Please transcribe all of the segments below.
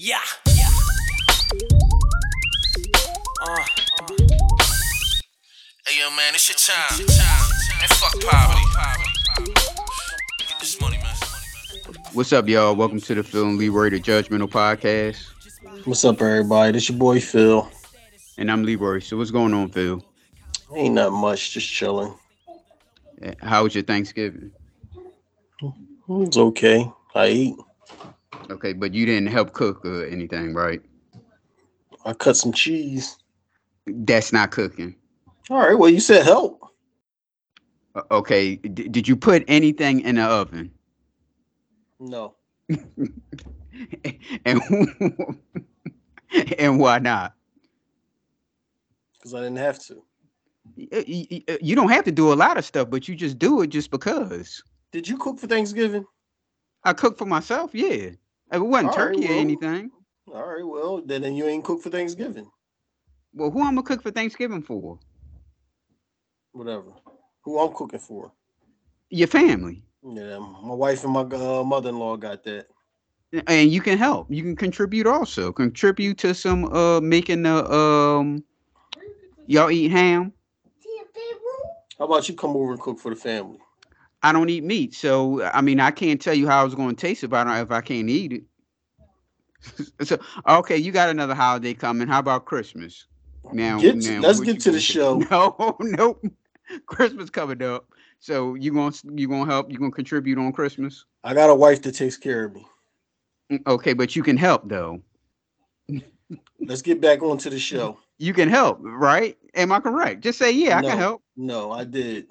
Yeah. Yeah. Uh, uh. Hey yo, man, it's your time. And fuck poverty. Get this money, man. What's up, y'all? Welcome to the Phil and Leroy, the Judgmental Podcast. What's up, everybody? This your boy Phil. And I'm Leroy. So what's going on, Phil? Ain't not much, just chilling. How was your Thanksgiving? It's okay. I eat. Okay, but you didn't help cook or anything, right? I cut some cheese. That's not cooking. All right. Well, you said help. Uh, Okay, d- did you put anything in the oven? No, and and why not? because I didn't have to. Y- y- y- You don't have to do a lot of stuff, but you just do it just because. Did you cook for Thanksgiving? I cook for myself, yeah. It wasn't All right, turkey or well- anything. All right. Well, then, then you ain't cook for Thanksgiving. Well, who I'm gonna cook for Thanksgiving for? Whatever. Who I'm cooking for? Your family. Yeah, my wife and my uh, mother-in-law got that. and you can help you can contribute also contribute to some uh making the um y'all eat ham How about you come over and cook for the family? I don't eat meat so i mean i can't tell you how it's going to taste if i don't if i can't eat it so okay you got another holiday coming how about christmas now, Get now let's get to the show. do? no nope christmas coming up so you gonna you gonna help you gonna contribute on christmas I got a wife that takes care of me. Mm, okay but you can help though Let's get back onto the show. you can help right am i correct just say yeah i can help No, I did.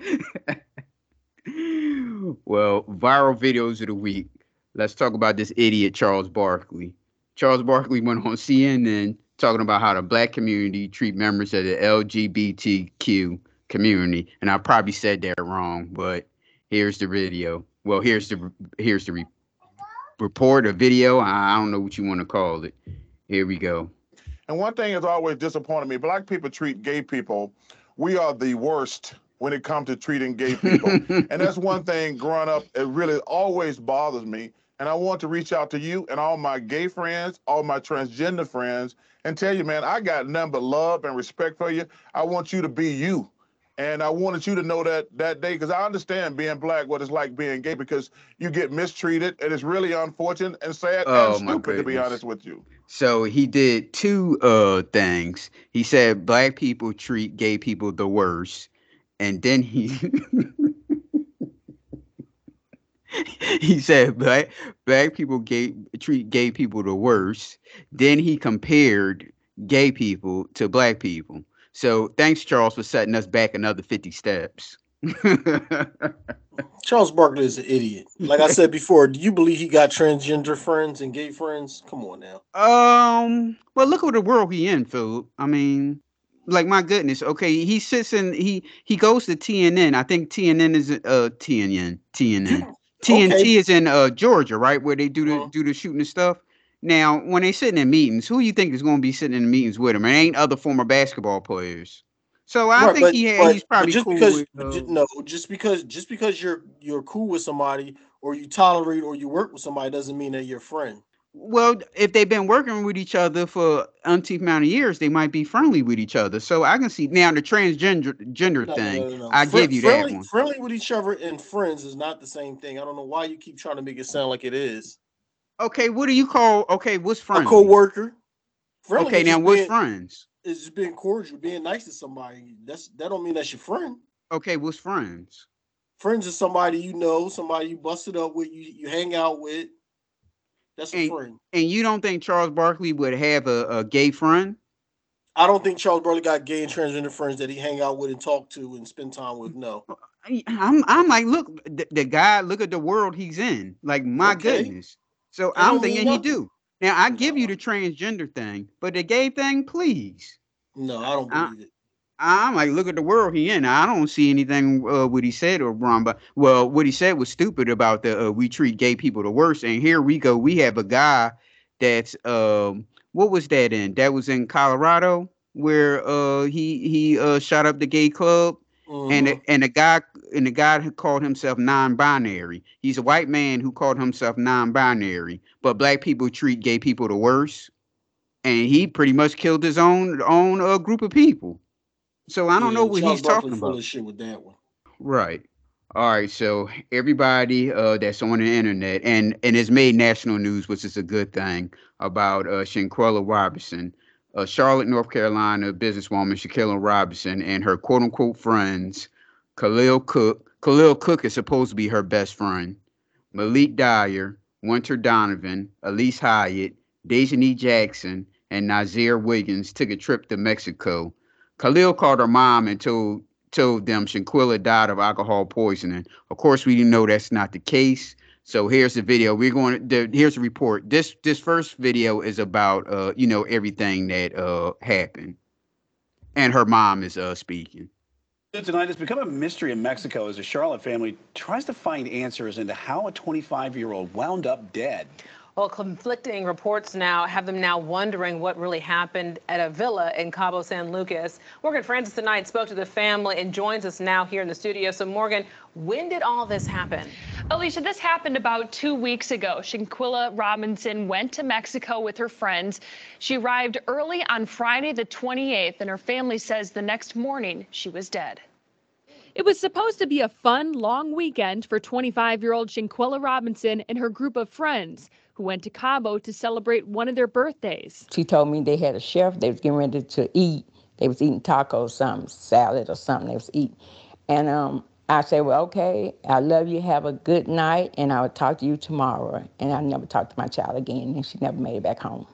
well, viral videos of the week. Let's talk about this idiot Charles Barkley. Charles Barkley went on CNN talking about how the black community treat members of the LGBTQ community, and I probably said that wrong, but here's the video. Well, here's the here's the re- report, or video. I I don't know what you want to call it. Here we go. And one thing has always disappointed me black people treat gay people, we are the worst when it comes to treating gay people. and that's one thing growing up, it really always bothers me. And I want to reach out to you and all my gay friends, all my transgender friends, and tell you, man, I got nothing but love and respect for you. I want you to be you. And I wanted you to know that that day because I understand being black, what it's like being gay, because you get mistreated and it's really unfortunate and sad Oh, and stupid, to be honest with you. So he did two uh things. He said black people treat gay people the worst, and then he he said black black people gay treat gay people the worst. Then he compared gay people to black people. So thanks, Charles, for setting us back another fifty steps. Charles Barkley is an idiot. Like I said before, do you believe he got transgender friends and gay friends? Come on now. Um. Well, look at the world he in, Philip. I mean, like my goodness. Okay, he sits in. He he goes to TNN. I think TNN is uh TNN TNN TNT Okay. is in uh Georgia, right, where they do the Uh-huh. do the shooting and stuff. Now, when they sitting in meetings, who you think is going to be sitting in the meetings with him? It ain't other former basketball players. So I Right, think but- he but- he's probably just cool because with. uh, no, just because just because you're you're cool with somebody or you tolerate or you work with somebody doesn't mean that you're friend. Well, if they've been working with each other for umpteen amount of years, they might be friendly with each other. So I can see now the transgender gender No, thing. no, no, no. I Fri- give you friendly, that one. Friendly with each other and friends is not the same thing. I don't know why you keep trying to make it sound like it is. Okay, what do you call? Okay, what's friendly? A co-worker. Friendly Okay, now just what's being, friends? It's just being cordial, being nice to somebody. That's that don't mean that's your friend. Okay, what's friends? Friends is somebody you know, somebody you busted up with, you you hang out with. That's a Ain't- friend. And you don't think Charles Barkley would have a, a gay friend? I don't think Charles Barkley got gay and transgender friends that he hang out with and talk to and spend time with. No. I- I'm I'm like, look, the, the guy, look at the world he's in. Like, my Okay. goodness. So I'm thinking he do. Now I give you the transgender thing, but the gay thing, please. No, I don't believe it. I'm like, look at the world he in. I don't see anything uh, what he said or wrong, but well, what he said was stupid about the uh, we treat gay people the worst. And here we go, we have a guy that's um, what was that in? That was in Colorado where uh he he uh shot up the gay club and Mhm. the, and the guy and the guy who called himself non-binary. He's a white man who called himself non-binary, but black people treat gay people the worst, and he pretty much killed his own own uh, group of people. So I don't Yeah, know what Charles he's Barkley talking full about. of shit with that one. Right. All right. So everybody uh, that's on the internet and and it's made national news, which is a good thing, about uh, Shanquella Robinson, uh, Charlotte, North Carolina businesswoman Shanquella Robinson, and her quote unquote friends, Khalil Cooke. Khalil Cooke is supposed to be her best friend. Malik Dyer, Wenter Donovan, Elise Hyatt, Daejhanae Jackson, and Nazeer Wiggins took a trip to Mexico. Khalil called her mom and told told them Shanquella died of alcohol poisoning. Of course, we know that's not the case. So here's the video. We're going to the, here's the report. This this first video is about uh you know everything that uh happened, and her mom is uh speaking. Tonight, it's become a mystery in Mexico as a Charlotte family tries to find answers into how a 25 year old wound up dead. Well, conflicting reports now have them now wondering what really happened at a villa in Cabo San Lucas. Morgan Francis tonight spoke to the family and joins us now here in the studio. So, Morgan, when did all this happen? Alicia, this happened about two weeks ago. Shanquella Robinson went to Mexico with her friends. She arrived early on Friday, the 28th, and her family says the next morning she was dead. It was supposed to be a fun, long weekend for 25 year old Shanquella Robinson and her group of friends who went to Cabo to celebrate one of their birthdays. She told me they had a chef. They was getting ready to eat. They was eating tacos, something salad or something. They was eating, and um, I said, "Well, okay. I love you. Have a good night, and I will talk to you tomorrow." And I never talked to my child again, and she never made it back home.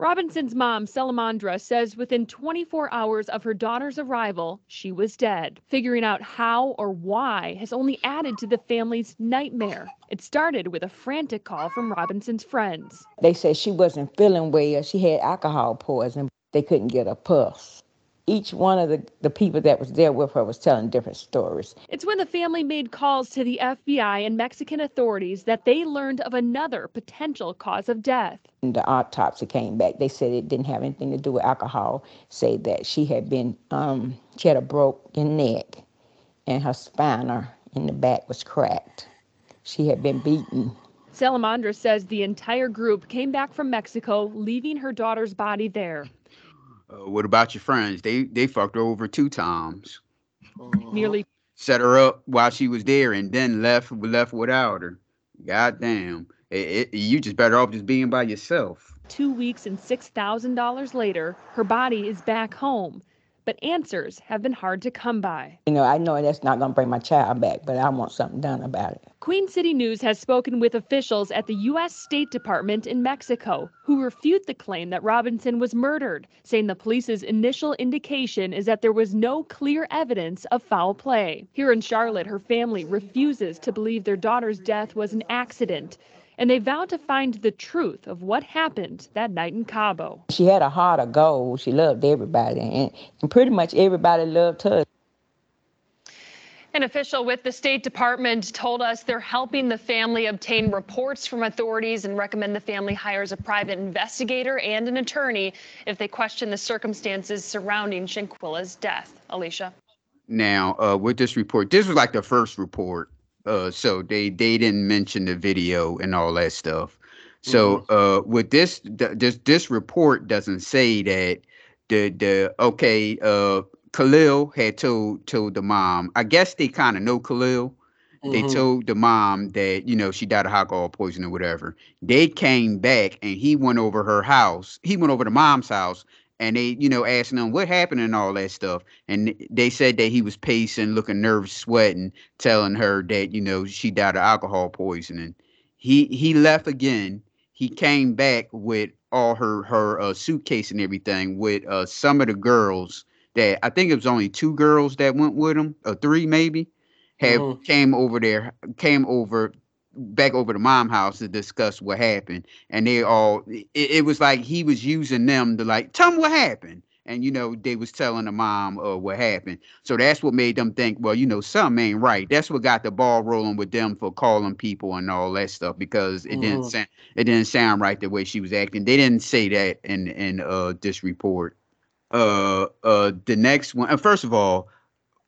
Robinson's mom, Sallamondra, says within 24 hours of her daughter's arrival, she was dead. Figuring out how or why has only added to the family's nightmare. It started with a frantic call from Robinson's friends. They said she wasn't feeling well. She had alcohol poison. They couldn't get a pulse. Each one of the, the people that was there with her was telling different stories. It's when the family made calls to the FBI and Mexican authorities that they learned of another potential cause of death. And the autopsy came back. They said it didn't have anything to do with alcohol. Say that she had been, um, she had a broken neck, and her spinal in the back was cracked. She had been beaten. Sallamondra says the entire group came back from Mexico, leaving her daughter's body there. Uh, what about your friends? They they fucked her over two times. Mhm. Nearly Set her up while she was there, and then left left without her. God damn. It, it, you just better off just being by yourself. two weeks and $6,000 later, her body is back home. But answers have been hard to come by. You know, I know that's not going to bring my child back, but I want something done about it. Queen City News has spoken with officials at the U.S. State Department in Mexico who refute the claim that Robinson was murdered, saying the police's initial indication is that there was no clear evidence of foul play. Here in Charlotte, her family refuses to believe their daughter's death was an accident, and they vow to find the truth of what happened that night in Cabo. She had a heart of gold. She loved everybody, and, and pretty much everybody loved her. An official with the State Department told us they're helping the family obtain reports from authorities and recommend the family hires a private investigator and an attorney if they question the circumstances surrounding Shanquella's death. Alicia. Now, uh, with this report, this was like the first report. Uh, so they they didn't mention the video and all that stuff. So uh, with this th- this this report doesn't say that the the okay uh Khalil had told told the mom. I guess they kind of know Khalil. They Mhm. told the mom that you know she died of alcohol poisoning or whatever. They came back and he went over her house. He went over to mom's house and they you know asking them what happened and all that stuff. And they said that he was pacing, looking nervous, sweating, telling her that you know she died of alcohol poisoning. He he left again. He came back with all her her uh, suitcase and everything with uh, some of the girls that I think it was only two girls that went with him or three maybe have Mhm. came over there came over back over to mom house to discuss what happened and they all it, it was like he was using them to like tell them what happened and you know they was telling the mom uh, what happened. So that's what made them think well you know something ain't right. That's what got the ball rolling with them for calling people and all that stuff because it didn't Mhm. sound it didn't sound right the way she was acting. They didn't say that in in uh this report. Uh uh the next one first of all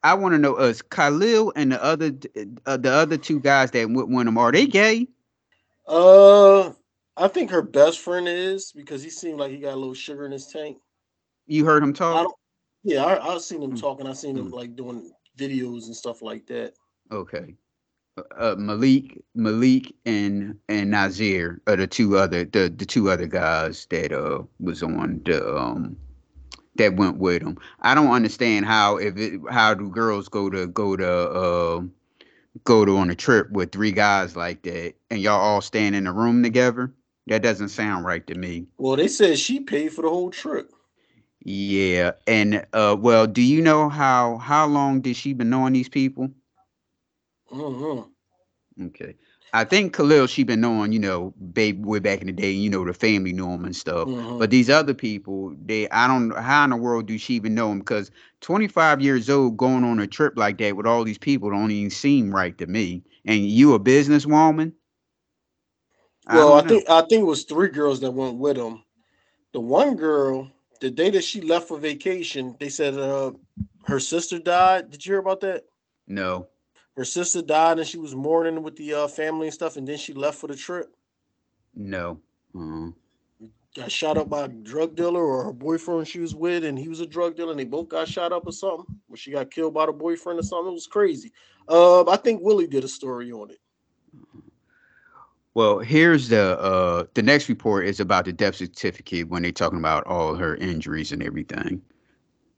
I want to know us Khalil and the other uh, the other two guys that went with them are they gay? Uh, I think her best friend is because he seemed like he got a little sugar in his tank. You heard him I talk? don't. Yeah, I, I've seen him Mm. talking. I've seen him Mm. like doing videos and stuff like that. Okay. Uh, uh, Malik, Malik, and and Nazeer are the two other the the two other guys that uh was on the um that went with him. I don't understand how if it how do girls go to go to uh go to on a trip with three guys like that and y'all all staying in a room together? That doesn't sound right to me. Well, they said she paid for the whole trip. Yeah, and uh well, do you know how how long did she been knowing these people? hmm Okay. I think Khalil she been knowing, you know, babe way back in the day, you know, the family knew him and stuff. Mhm. But these other people, they I don't know how in the world do she even know him? Because 25 years old going on a trip like that with all these people don't even seem right to me. And you a businesswoman? Well, I, don't think I think it was three girls that went with him. The one girl, the day that she left for vacation, they said uh her sister died. Did you hear about that? no. Her sister died and she was mourning with the uh, family and stuff, and then she left for the trip. No. Uh, Got shot up by a drug dealer or her boyfriend she was with, and he was a drug dealer, and they both got shot up or something. Or she got killed by the boyfriend or something. It was crazy. Uh, I think Willie did a story on it. Well, here's the uh the next report is about the death certificate when they're talking about all her injuries and everything.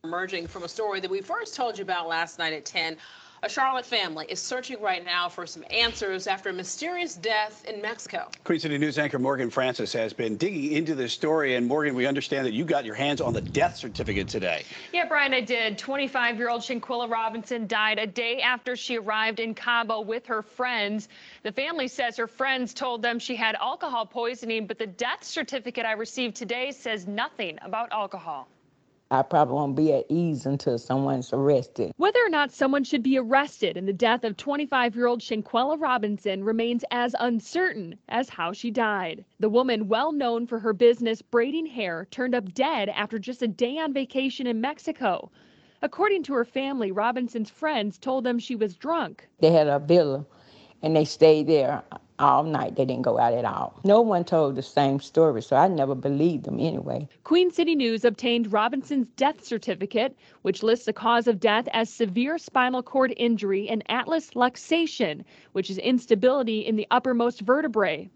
Emerging from a story that we first told you about last night at 10. A Charlotte family is searching right now for some answers after a mysterious death in Mexico. Queen City News anchor Morgan Francis has been digging into this story. And Morgan, we understand that you got your hands on the death certificate today. Yeah, Brian, I did. 25 year old Shanquella Robinson died a day after she arrived in Cabo with her friends. The family says her friends told them she had alcohol poisoning, but the death certificate I received today says nothing about alcohol. I probably won't be at ease until someone's arrested. Whether or not someone should be arrested in the death of 25 year old Shanquella Robinson remains as uncertain as how she died. The woman, well known for her business braiding hair, turned up dead after just a day on vacation in Mexico. According to her family, Robinson's friends told them she was drunk. They had a villa and they stayed there all night. They didn't go out at all. No one told the same story, so I never believed them anyway. Queen City News obtained Robinson's death certificate, which lists the cause of death as severe spinal cord injury and atlas luxation, which is instability in the uppermost vertebrae.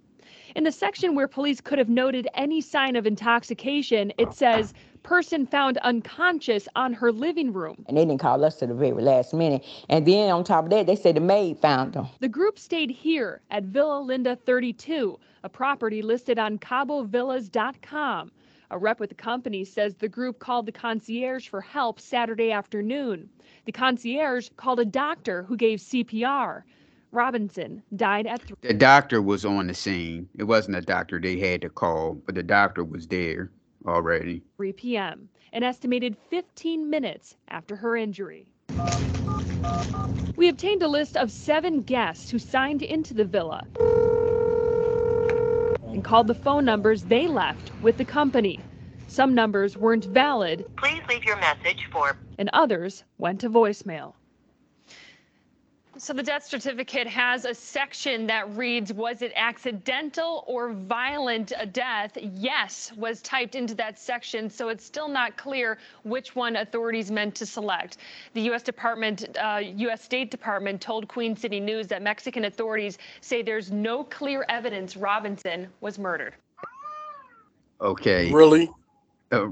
In the section where police could have noted any sign of intoxication, it says person found unconscious on her living room. And they didn't call us to the very last minute. And then on top of that, they said the maid found them. The group stayed here at Villa Linda 32, a property listed on CaboVillas.com. A rep with the company says the group called the concierge for help Saturday afternoon. The concierge called a doctor who gave CPR. Robinson died at 3 The doctor was on the scene. It wasn't a doctor they had to call, but the doctor was there already. 3 p.m., an estimated 15 minutes after her injury. We obtained a list of seven guests who signed into the villa and called the phone numbers they left with the company. Some numbers weren't valid. Please leave your message for and others went to voicemail. So the death certificate has a section that reads, was it accidental or violent a death? Yes was typed into that section, so it's still not clear which one authorities meant to select. The U.S. Department, uh, U.S. State Department told Queen City News that Mexican authorities say there's no clear evidence Robinson was murdered. Okay. Really? Uh,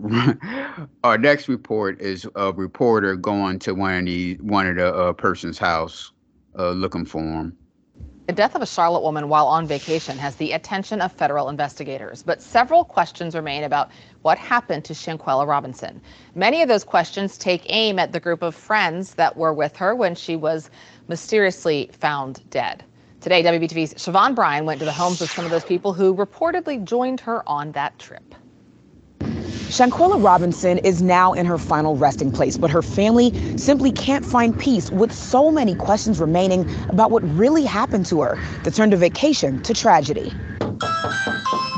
our next report is a reporter going to one of the one of the uh, person's house, uh, looking for him. The death of a Charlotte woman while on vacation has the attention of federal investigators, but several questions remain about what happened to Shanquella Robinson. Many of those questions take aim at the group of friends that were with her when she was mysteriously found dead. Today, WBTV's Siobhan Bryan went to the homes of some of those people who reportedly joined her on that trip. Shanquella Robinson is now in her final resting place, but her family simply can't find peace with so many questions remaining about what really happened to her that turned a vacation to tragedy.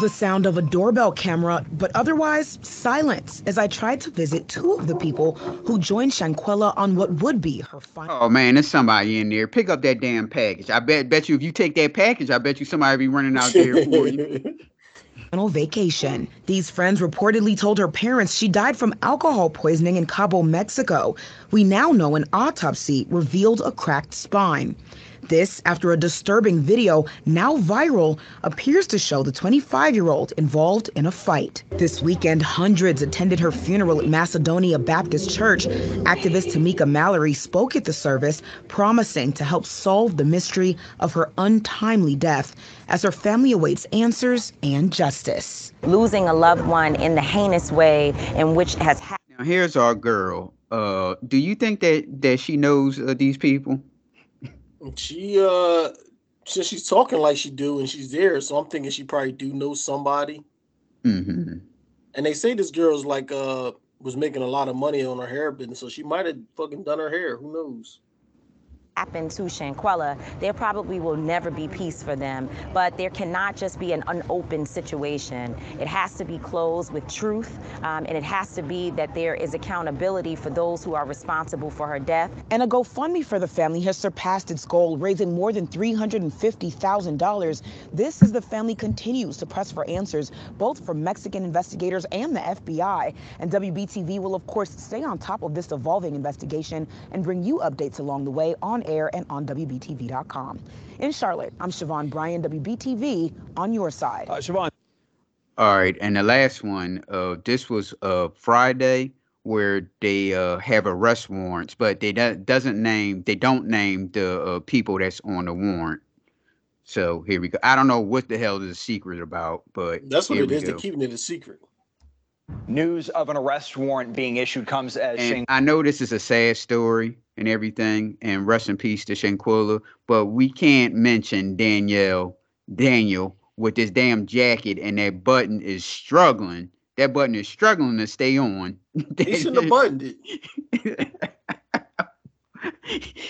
The sound of a doorbell camera, but otherwise silence as I tried to visit two of the people who joined Shanquella on what would be her final. Oh man, there's somebody in there. Pick up that damn package. I bet bet you if you take that package, I bet you somebody be running out there for you. vacation. These friends reportedly told her parents she died from alcohol poisoning in Cabo, Mexico. We now know an autopsy revealed a cracked spine. This after a disturbing video, now viral, appears to show the 25 year old involved in a fight. This weekend, hundreds attended her funeral at Macedonia Baptist Church. Activist Tamika Mallory spoke at the service, promising to help solve the mystery of her untimely death as her family awaits answers and justice. Losing a loved one in the heinous way in which has happened. Now here's our girl. Uh, do you think that that she knows uh, these people? She uh since she's talking like she do and she's there, so I'm thinking she probably do know somebody. Mm-hmm. And they say this girl's like uh was making a lot of money on her hair business, so she might have fucking done her hair. Who knows? Happened to Shanquella, there probably will never be peace for them. But there cannot just be an unopened situation. It has to be closed with truth, um, and it has to be that there is accountability for those who are responsible for her death. And a GoFundMe for the family has surpassed its goal, raising more than $350,000. This as the family continues to press for answers, both from Mexican investigators and the FBI. And WBTV will, of course, stay on top of this evolving investigation and bring you updates along the way on air and on WBTV.com. In Charlotte, I'm Siobhan Bryan, WBTV, on your side. Uh, Siobhan. All right, and the last one, uh, this was uh Friday where they uh have arrest warrants, but they do- doesn't name they don't name the uh, people that's on the warrant. So here we go. I don't know what the hell is the secret about, but That's what it is. it. They're keeping it a secret. News of an arrest warrant being issued comes as And Shane I know this is a sad story and everything, and rest in peace to Shanquella, but we can't mention Danielle, Daniel, with this damn jacket and that button is struggling. That button is struggling to stay on. He shouldn't have buttoned it.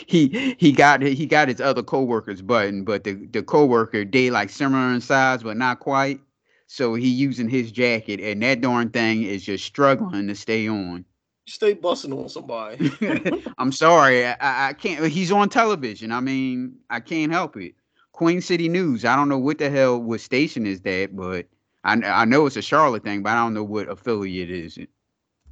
he he got he got his other co-worker's button, but the the co-worker they like similar in size, but not quite. So he using his jacket, and that darn thing is just struggling to stay on. Stay busting on somebody. I'm sorry, I, I I can't. He's on television. I mean, I can't help it. Queen City News. I don't know what the hell what station is that, but I I know it's a Charlotte thing, but I don't know what affiliate it is.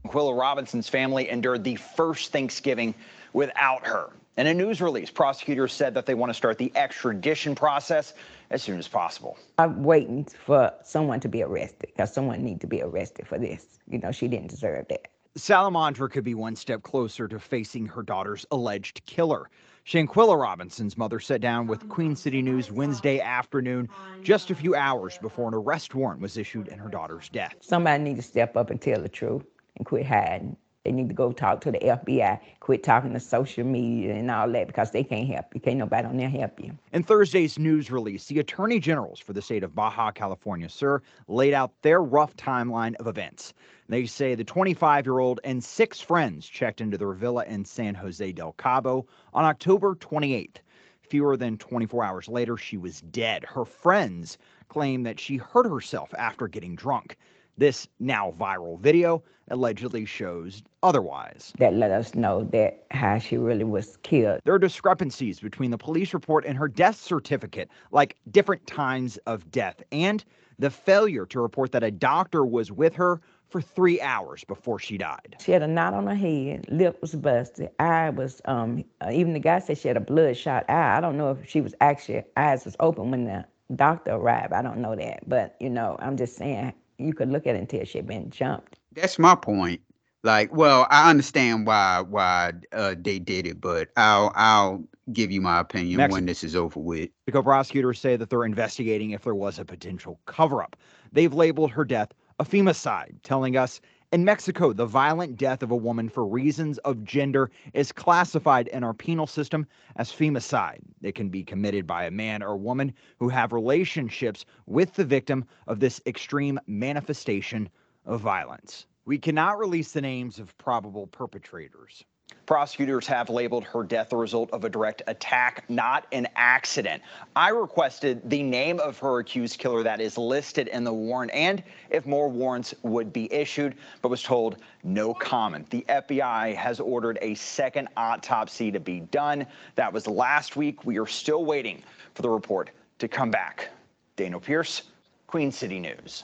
Quilla Robinson's family endured the first Thanksgiving without her. In a news release, prosecutors said that they want to start the extradition process as soon as possible. I'm waiting for someone to be arrested because someone need to be arrested for this. You know, she didn't deserve that. Sallamondra could be one step closer to facing her daughter's alleged killer. Shanquella Robinson's mother sat down with Queen City News Wednesday afternoon, just a few hours before an arrest warrant was issued in her daughter's death. Somebody need to step up and tell the truth and quit hiding. They need to go talk to the FBI, quit talking to social media and all that because they can't help you. Can't nobody on there help you. In Thursday's news release, the attorney generals for the state of Baja California Sur laid out their rough timeline of events. They say the 25 year old and six friends checked into their villa in San Jose del Cabo on October 28th. Fewer than 24 hours later, she was dead. Her friends claim that she hurt herself after getting drunk. This now viral video allegedly shows otherwise. That let us know that how she really was killed. There are discrepancies between the police report and her death certificate, like different times of death, and the failure to report that a doctor was with her for three hours before she died. She had a knot on her head, lip was busted, eye was um even the guy said she had a bloodshot eye. I don't know if she was actually eyes was open when the doctor arrived. I don't know that, but you know, I'm just saying you could look at it and tell she had been jumped. That's my point. Like, well, I understand why why uh, they did it, but I'll I'll give you my opinion Next. when this is over with. Mexico prosecutors say that they're investigating if there was a potential cover up. They've labeled her death a femicide, telling us in Mexico, the violent death of a woman for reasons of gender is classified in our penal system as femicide. It can be committed by a man or woman who have relationships with the victim of this extreme manifestation of violence. We cannot release the names of probable perpetrators. Prosecutors have labeled her death the result of a direct attack, not an accident. I requested the name of her accused killer that is listed in the warrant and if more warrants would be issued, but was told no comment. The FBI has ordered a second autopsy to be done. That was last week. We are still waiting for the report to come back. Daniel Pierce, Queen City News.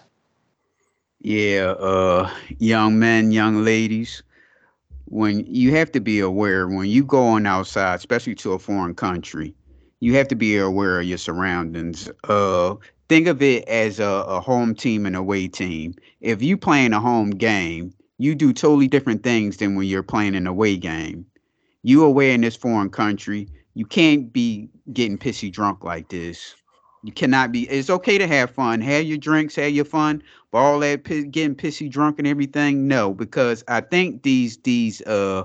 Yeah, uh, young men, young ladies, when you have to be aware when you go on outside, especially to a foreign country, you have to be aware of your surroundings. Uh, think of it as a, a home team and away team. If you playing a home game, you do totally different things than when you're playing an away game. You away in this foreign country, you can't be getting pissy drunk like this. You cannot be. It's okay to have fun, have your drinks, have your fun, but all that pi- getting pissy drunk and everything, no, because I think these these uh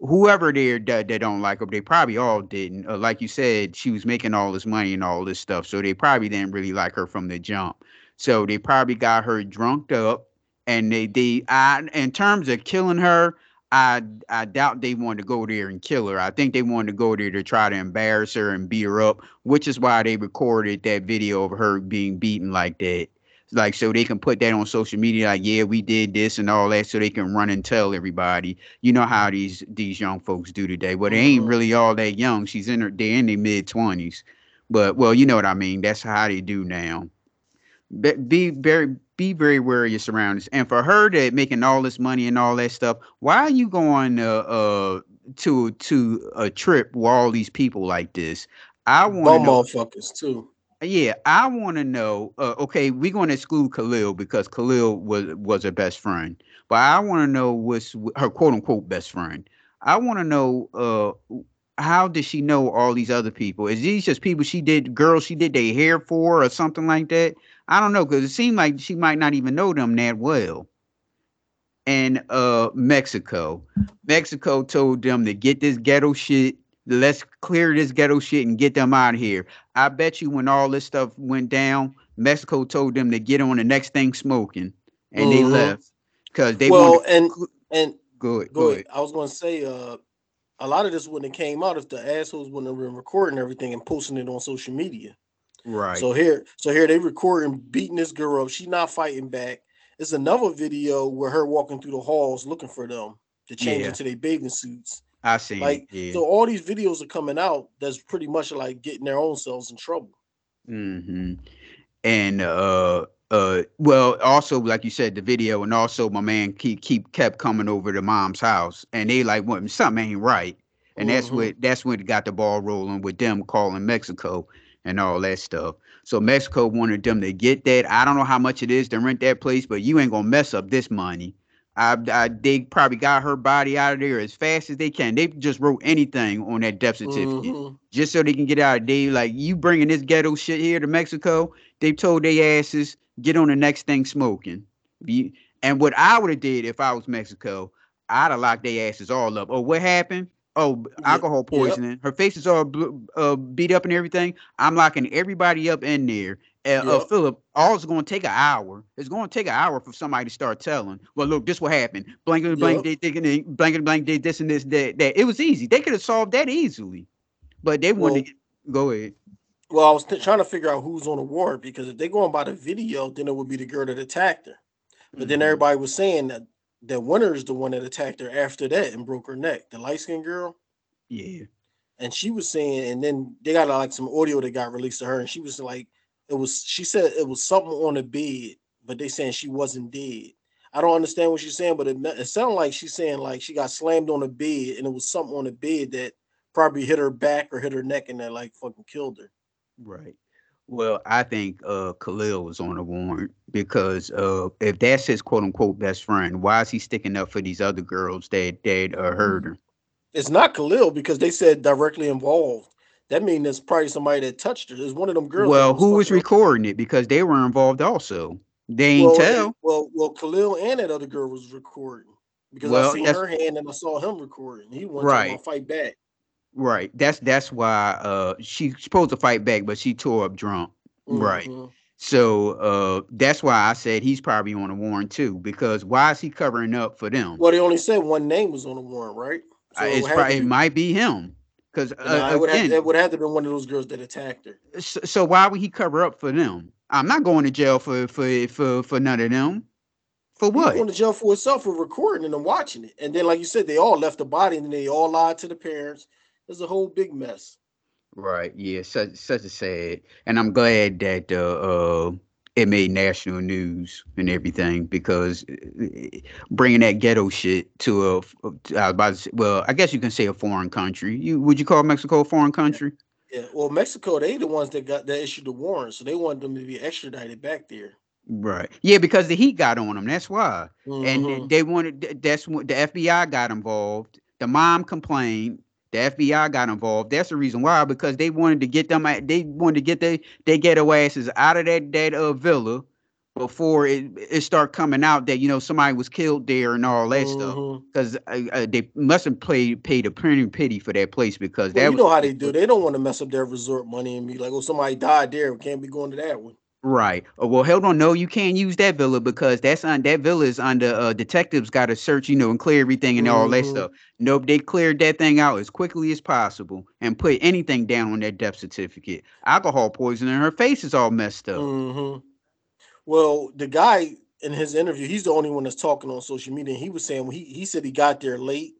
whoever that they don't like her, they probably all didn't. Uh, like you said, she was making all this money and all this stuff, so they probably didn't really like her from the jump. So they probably got her drunked up, and they they I in terms of killing her. I I doubt they wanted to go there and kill her. I think they wanted to go there to try to embarrass her and beat her up, which is why they recorded that video of her being beaten like that. Like so they can put that on social media, like, yeah, we did this and all that, so they can run and tell everybody. You know how these these young folks do today. Well, they ain't mm-hmm. really all that young. She's in her they're in their mid twenties. But well, you know what I mean. That's how they do now be, be very be very aware of your surroundings. And for her to making all this money and all that stuff, why are you going uh, uh to to a trip with all these people like this? I want know. motherfuckers too. Yeah, I want to know. Uh, okay, we're going to exclude Khalil because Khalil was was her best friend, but I want to know what's her quote unquote best friend. I want to know uh how does she know all these other people? Is these just people she did girls she did their hair for or something like that? I don't know because it seemed like she might not even know them that well. And uh Mexico, Mexico told them to get this ghetto shit. Let's clear this ghetto shit and get them out of here. I bet you when all this stuff went down, Mexico told them to get on the next thing smoking, and they Mhm. left because they well, wanted. and and Go ahead. go ahead. I was going to say, uh, a lot of this wouldn't have came out if the assholes wouldn't have been recording everything and posting it on social media. Right. So here, so here they recording beating this girl up. She's not fighting back. It's another video where her walking through the halls looking for them to change Yeah. into their bathing suits. I see. Like. Yeah. so, all these videos are coming out. That's pretty much like getting their own selves in trouble. hmm And uh uh well also like you said the video and also my man keep keep kept coming over to mom's house and they like well, something ain't right. And that's Mhm. what that's what got the ball rolling with them calling Mexico and all that stuff. So Mexico wanted them to get that. I don't know how much it is to rent that place, but you ain't gonna mess up this money. I, I they probably got her body out of there as fast as they can. They just wrote anything on that death certificate Mhm. just so they can get out. They like you bringing this ghetto shit here to Mexico. They told their asses get on the next thing smoking. And what I would have did if I was Mexico, I'd have locked their asses all up. Oh, what happened? Oh, alcohol yep. poisoning. Her face is all uh, beat up and everything. I'm locking everybody up in there. Uh, uh, Philip, all it's going to take an hour. It's going to take an hour for somebody to start telling. Well, look, this what happened. Blanket, blank, they thinking, they- blanket, blank, did this and this, that, that. It was easy. They could have solved that easily, but they wanted. to go ahead. Well, I was t- trying to figure out who's on the warrant because if they're going by the video, then it would be the girl that attacked her. But then Mhm. everybody was saying that that winner is the one that attacked her after that and broke her neck, the light skinned girl. Yeah. And she was saying, and then they got like some audio that got released to her, and she was like, it was she said it was something on the bed, but they saying she wasn't dead. I don't understand what she's saying, but it, it sounded like she's saying like she got slammed on the bed, and it was something on the bed that probably hit her back or hit her neck, and that like fucking killed her. Right. Well, I think uh Khalil was on a warrant because uh if that's his quote unquote best friend, why is he sticking up for these other girls that that uh, heard her? It's not Khalil because they said directly involved. That means it's probably somebody that touched her. It's one of them girls. Well, who was recording it? Because they were involved also. They ain't well, tell. Well, well, Khalil and that other girl was recording because Well, I seen her hand and I saw him recording. He wanted Right. to fight back. Right. That's that's why uh she's supposed to fight back, but she tore up drunk. Right. Mhm. So uh that's why I said he's probably on a warrant too, because why is he covering up for them? Well, they only said one name was on the warrant, right? Uh, So it's had probably, it might be him. Because uh, it would have again, it would have to been one of those girls that attacked her. so, so why would he cover up for them? I'm not going to jail for for for for none of them. For what? going to jail for itself for recording and watching it. And then, like you said, they all left the body and then they all lied to the parents. There's a whole big mess. Right. Yeah. Such such a sad, and I'm glad that uh, uh it made national news and everything because uh, bringing that ghetto shit to a, f- to- I was about to say, well, I guess you can say a foreign country. You would you call Mexico a foreign country? Yeah. Well, Mexico, they the ones that got that issued the warrant, so they wanted them to be extradited back there. Right. Yeah, because the heat got on them. That's why. And Mhm. they wanted. That's what the FBI got involved. The mom complained. The FBI got involved. That's the reason why. Because they wanted to get them. They wanted to get they they ghetto asses out of that that uh, villa before it it start coming out that you know somebody was killed there and all that stuff. Mhm. Because uh, uh, they must have paid paid a pretty pity for that place because Well, that you know how they do. They don't want to mess up their resort money and be like, "Oh, somebody died there. We can't be going to that one." Right. Uh, well, hold on. No, you can't use that villa because that's on that villa is under uh, detectives got to search, you know, and clear everything and all that Mhm. stuff. Nope, they cleared that thing out as quickly as possible and put anything down on that death certificate. Alcohol poisoning, her face is all messed up. hmm Well, the guy in his interview, he's the only one that's talking on social media. And he was saying he he said he got there late.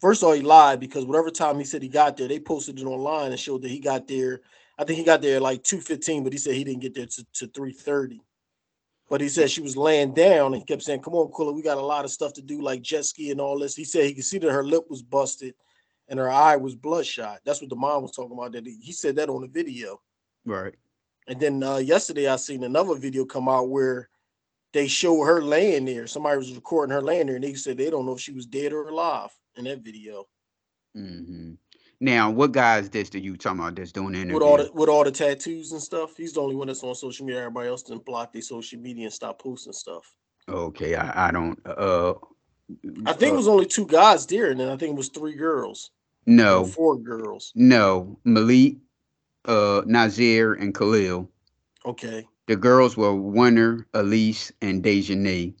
First of all, he lied because whatever time he said he got there, they posted it online and showed that he got there. I think he got there at like two fifteen, but he said he didn't get there to, to three thirty. But he said she was laying down and he kept saying, "Come on, Quilla, we got a lot of stuff to do, like jet ski and all this." He said he could see that her lip was busted and her eye was bloodshot. That's what the mom was talking about. That he, he said that on the video. Right. And then uh, yesterday I seen another video come out where they show her laying there. Somebody was recording her laying there, and they said they don't know if she was dead or alive in that video. hmm Now, what guy is this that you talking about that's doing the interview? With all the with all the tattoos and stuff. He's the only one that's on social media. Everybody else didn't block their social media and stop posting stuff. okay, I, I don't. Uh, I think it was only two guys there, and then I think it was three girls. no, four girls. no, Malik, uh, Nazeer, and Khalil. Okay. The girls were Winter, Elise, and Dejanay.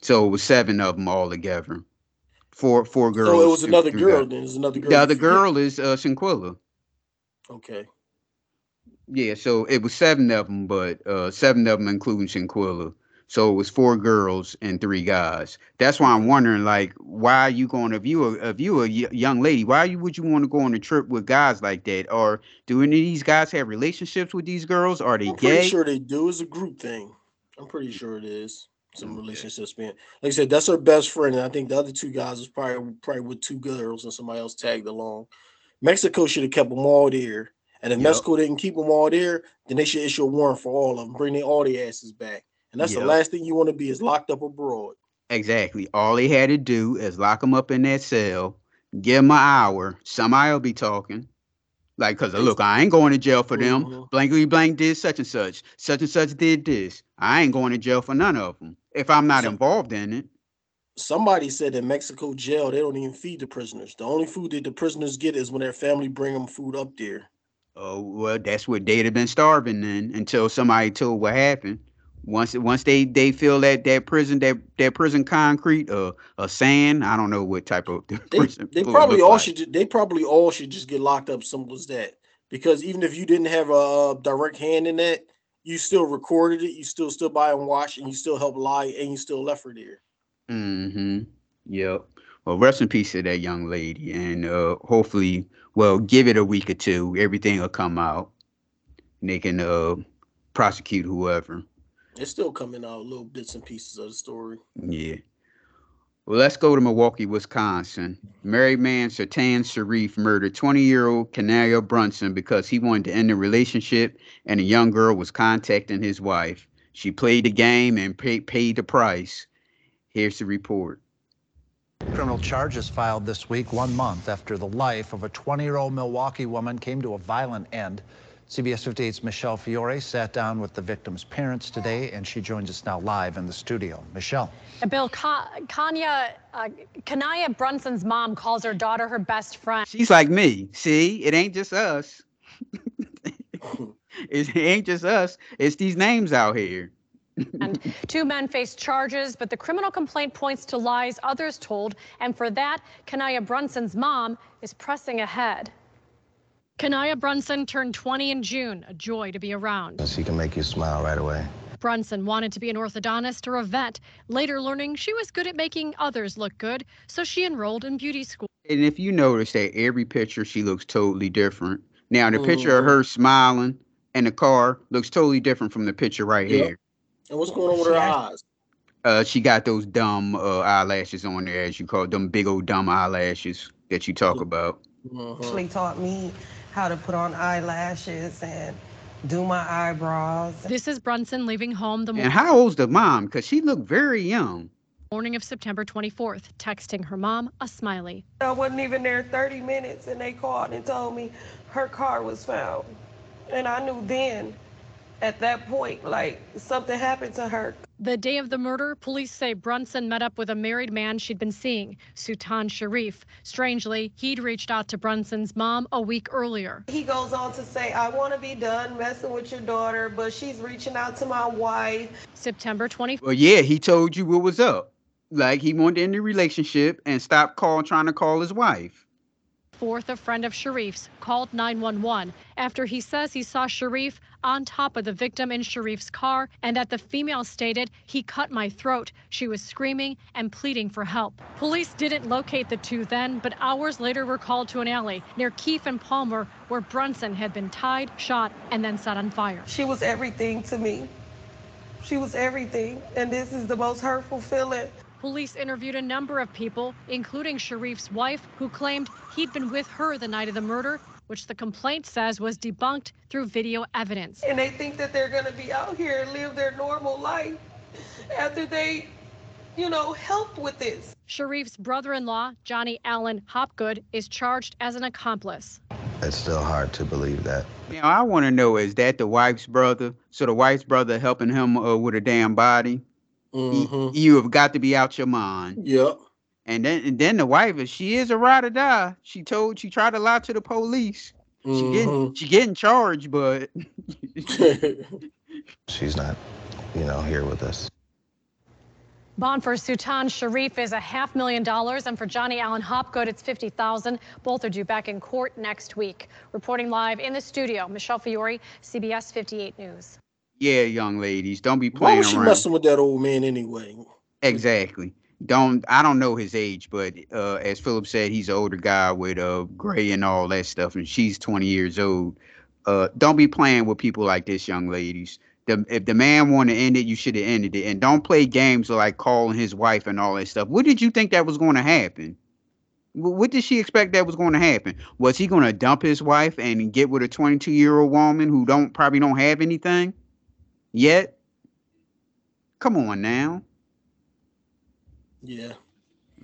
So it was seven of them all together. Four four girls. So it was another girl. guys. Then there's another girl. The other girl is uh, Sinquilla. Okay. Yeah, so it was seven of them, but uh, seven of them including Sinquilla. So it was four girls and three guys. That's why I'm wondering, like, why are you going? If you a if you a young lady, why you would you want to go on a trip with guys like that? Or do any of these guys have relationships with these girls? Are they I'm pretty gay? sure they do. It's a group thing. I'm pretty sure it is. Some relationships being like I said, that's her best friend. And I think the other two guys was probably probably with two girls and somebody else tagged along. Mexico should have kept them all there. And if Yep. Mexico didn't keep them all there, then they should issue a warrant for all of them, bring their all their asses back. And that's Yep. the last thing you want to be is locked up abroad. Exactly. All they had to do is lock them up in that cell, give them an hour. Somebody will be talking. Like, cause look, I ain't going to jail for them. Mhm. Blankly blank did such and such. Such and such did this. I ain't going to jail for none of them if I'm not Some- involved in it. Somebody said in Mexico jail they don't even feed the prisoners. The only food that the prisoners get is when their family bring them food up there. Oh well, that's what they'd have been starving then until somebody told what happened. Once once they they feel that that prison that that prison concrete uh a sand I don't know what type of They, prison they probably all like. should. They probably all should just get locked up. Simple as that. Because even if you didn't have a direct hand in that, you still recorded it. You still stood by and watched, and you still helped lie, and you still left her there. Mm-hmm. Yep. Well, rest in peace to that young lady, and uh, hopefully, well, give it a week or two, everything will come out, and they can uh prosecute whoever. It's still coming out little bits and pieces of the story. Yeah. Well, let's go to Milwaukee, Wisconsin. Married man Sertan Sharif murdered 20-year-old Canario Brunson because he wanted to end the relationship, and a young girl was contacting his wife. She played the game and pay, paid the price. Here's the report. Criminal charges filed this week, one month after the life of a 20-year-old Milwaukee woman came to a violent end. CBS 58's Michelle Fiore sat down with the victim's parents today, and she joins us now live in the studio. Michelle. Bill, Ka- Kanya, uh, Kanaya Brunson's mom calls her daughter her best friend. She's like me. See, it ain't just us. it ain't just us. It's these names out here. And two men face charges, but the criminal complaint points to lies others told. And for that, Kanaya Brunson's mom is pressing ahead. Kanaya Brunson turned 20 in June, a joy to be around. She can make you smile right away. Brunson wanted to be an orthodontist or a vet, later learning she was good at making others look good, so she enrolled in beauty school. And if you notice that every picture she looks totally different. Now the picture of her smiling in the car looks totally different from the picture right Yep. here. And what's going on with her eyes? Uh, she got those dumb uh, eyelashes on there, as you call it, them big old dumb eyelashes that you talk about. actually taught me how to put on eyelashes and do my eyebrows. This is Brunson leaving home the morning. And how old's the mom? Because she looked very young. morning of September 24th, texting her mom a smiley. I wasn't even there 30 minutes and they called and told me her car was found. And I knew then, at that point, like something happened to her. The day of the murder, police say Brunson met up with a married man she'd been seeing, Sultan Sharif. Strangely, he'd reached out to Brunson's mom a week earlier. He goes on to say, I want to be done messing with your daughter, but she's reaching out to my wife. September 24th. Well, yeah, he told you what was up. Like he wanted to end the relationship and stop call trying to call his wife. Fourth, a friend of Sharif's called 911 after he says he saw Sharif on top of the victim in Sharif's car and that the female stated, he cut my throat. She was screaming and pleading for help. Police didn't locate the two then, but hours later were called to an alley near Keefe and Palmer where Brunson had been tied, shot, and then set on fire. She was everything to me. She was everything. And this is the most hurtful feeling. Police interviewed a number of people, including Sharif's wife, who claimed he'd been with her the night of the murder, which the complaint says was debunked through video evidence. And they think that they're going to be out here and live their normal life after they, you know, help with this. Sharif's brother in law, Johnny Allen Hopgood, is charged as an accomplice. It's still hard to believe that. Now I want to know: is that the wife's brother? So the wife's brother helping him uh, with a damn body? Y- You have got to be out your mind. Yep. And then, and then the wife, if she is a ride or die, she told she tried to lie to the police. She getting mm-hmm. she getting charged, but She's not, you know, here with us. Bond for Sultan Sharif is a half million dollars, and for Johnny Allen Hopgood, it's 50000 Both are due back in court next week. Reporting live in the studio, Michelle Fiore, CBS 58 News. yeah, young ladies, don't be playing Why playing was she around. messing with that old man anyway? Exactly. Don't I don't know his age, but uh, as Philip said, he's an older guy with uh gray and all that stuff, and she's 20 years old. Uh, don't be playing with people like this, young ladies. The, if the man wanted to end it, you should have ended it, and don't play games like calling his wife and all that stuff. What did you think that was going to happen? What did she expect that was going to happen? Was he going to dump his wife and get with a 22 year old woman who don't probably don't have anything yet? Come on now. Yeah.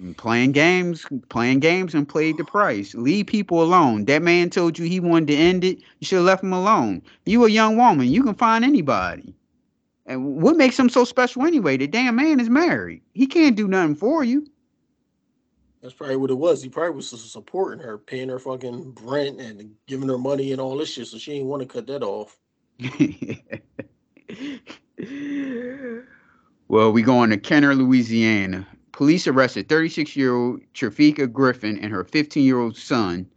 Mm, Playing games, playing games, and played the price. Leave people alone. That man told you he wanted to end it. You should have left him alone. You a young woman. You can find anybody. And what makes him so special anyway? The damn man is married. He can't do nothing for you. That's probably what it was. He probably was su- supporting her, paying her fucking rent and giving her money and all this shit. So she didn't want to cut that off. Well, we going to Kenner, Louisiana. Police arrested 36-year-old Trafika Griffin and her 15-year-old son.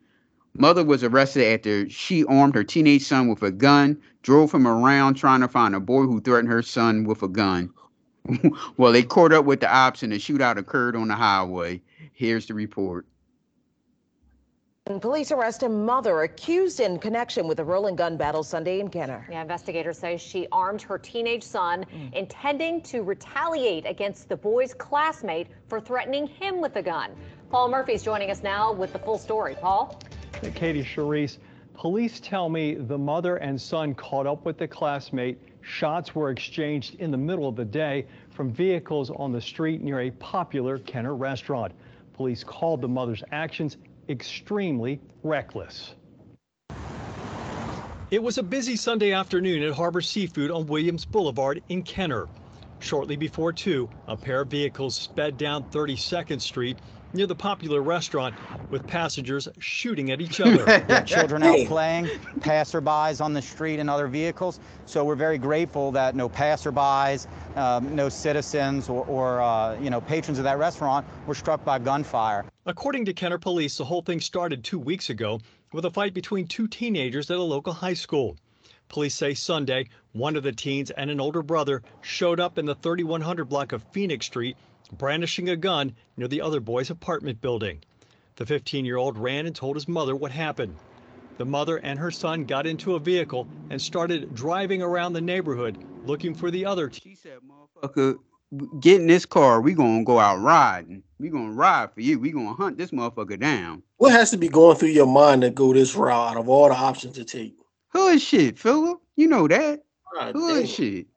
Mother was arrested after she armed her teenage son with a gun, drove him around trying to find a boy who threatened her son with a gun. well, they caught up with the ops and a shootout occurred on the highway. Here's the report. And Police arrest a mother accused in connection with a rolling gun battle Sunday in Kenner. Yeah, investigators say she armed her teenage son, mm. intending to retaliate against the boy's classmate for threatening him with a gun. Paul Murphy's joining us now with the full story. Paul? Katie Charisse, police tell me the mother and son caught up with the classmate. Shots were exchanged in the middle of the day from vehicles on the street near a popular Kenner restaurant. Police called the mother's actions extremely reckless. It was a busy Sunday afternoon at Harbor Seafood on Williams Boulevard in Kenner. Shortly before 2, a pair of vehicles sped down 32nd Street. Near the popular restaurant, with passengers shooting at each other. Children out playing, passerbys on the street and other vehicles. So we're very grateful that no passerbys, um, no citizens or, or uh, you know, patrons of that restaurant were struck by gunfire. According to Kenner police, the whole thing started two weeks ago with a fight between two teenagers at a local high school. Police say Sunday, one of the teens and an older brother showed up in the 3100 block of Phoenix Street brandishing a gun near the other boy's apartment building. The 15 year old ran and told his mother what happened. The mother and her son got into a vehicle and started driving around the neighborhood looking for the other. She said, Motherfucker, get in this car. We gonna go out riding. We gonna ride for you. We gonna hunt this motherfucker down. What has to be going through your mind to go this route out of all the options to take? Hood shit, Philip. You know that. God Hood damn. shit.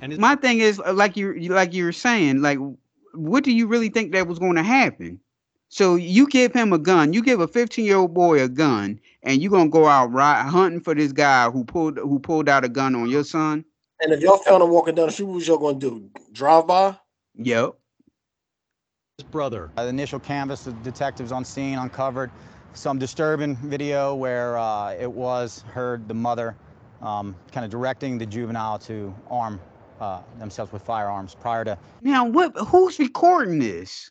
And My thing is, uh, like you, you- like you were saying, like, what do you really think that was going to happen? So you give him a gun, you give a 15 year old boy a gun, and you're gonna go out right hunting for this guy who pulled who pulled out a gun on your son? And if y'all found him walking down the street, what was y'all gonna do? Drive by? Yep. His brother. Uh, the initial canvas, the detectives on scene uncovered some disturbing video where uh, it was heard the mother um, kind of directing the juvenile to arm uh, themselves with firearms prior to Now, what? Who's recording this?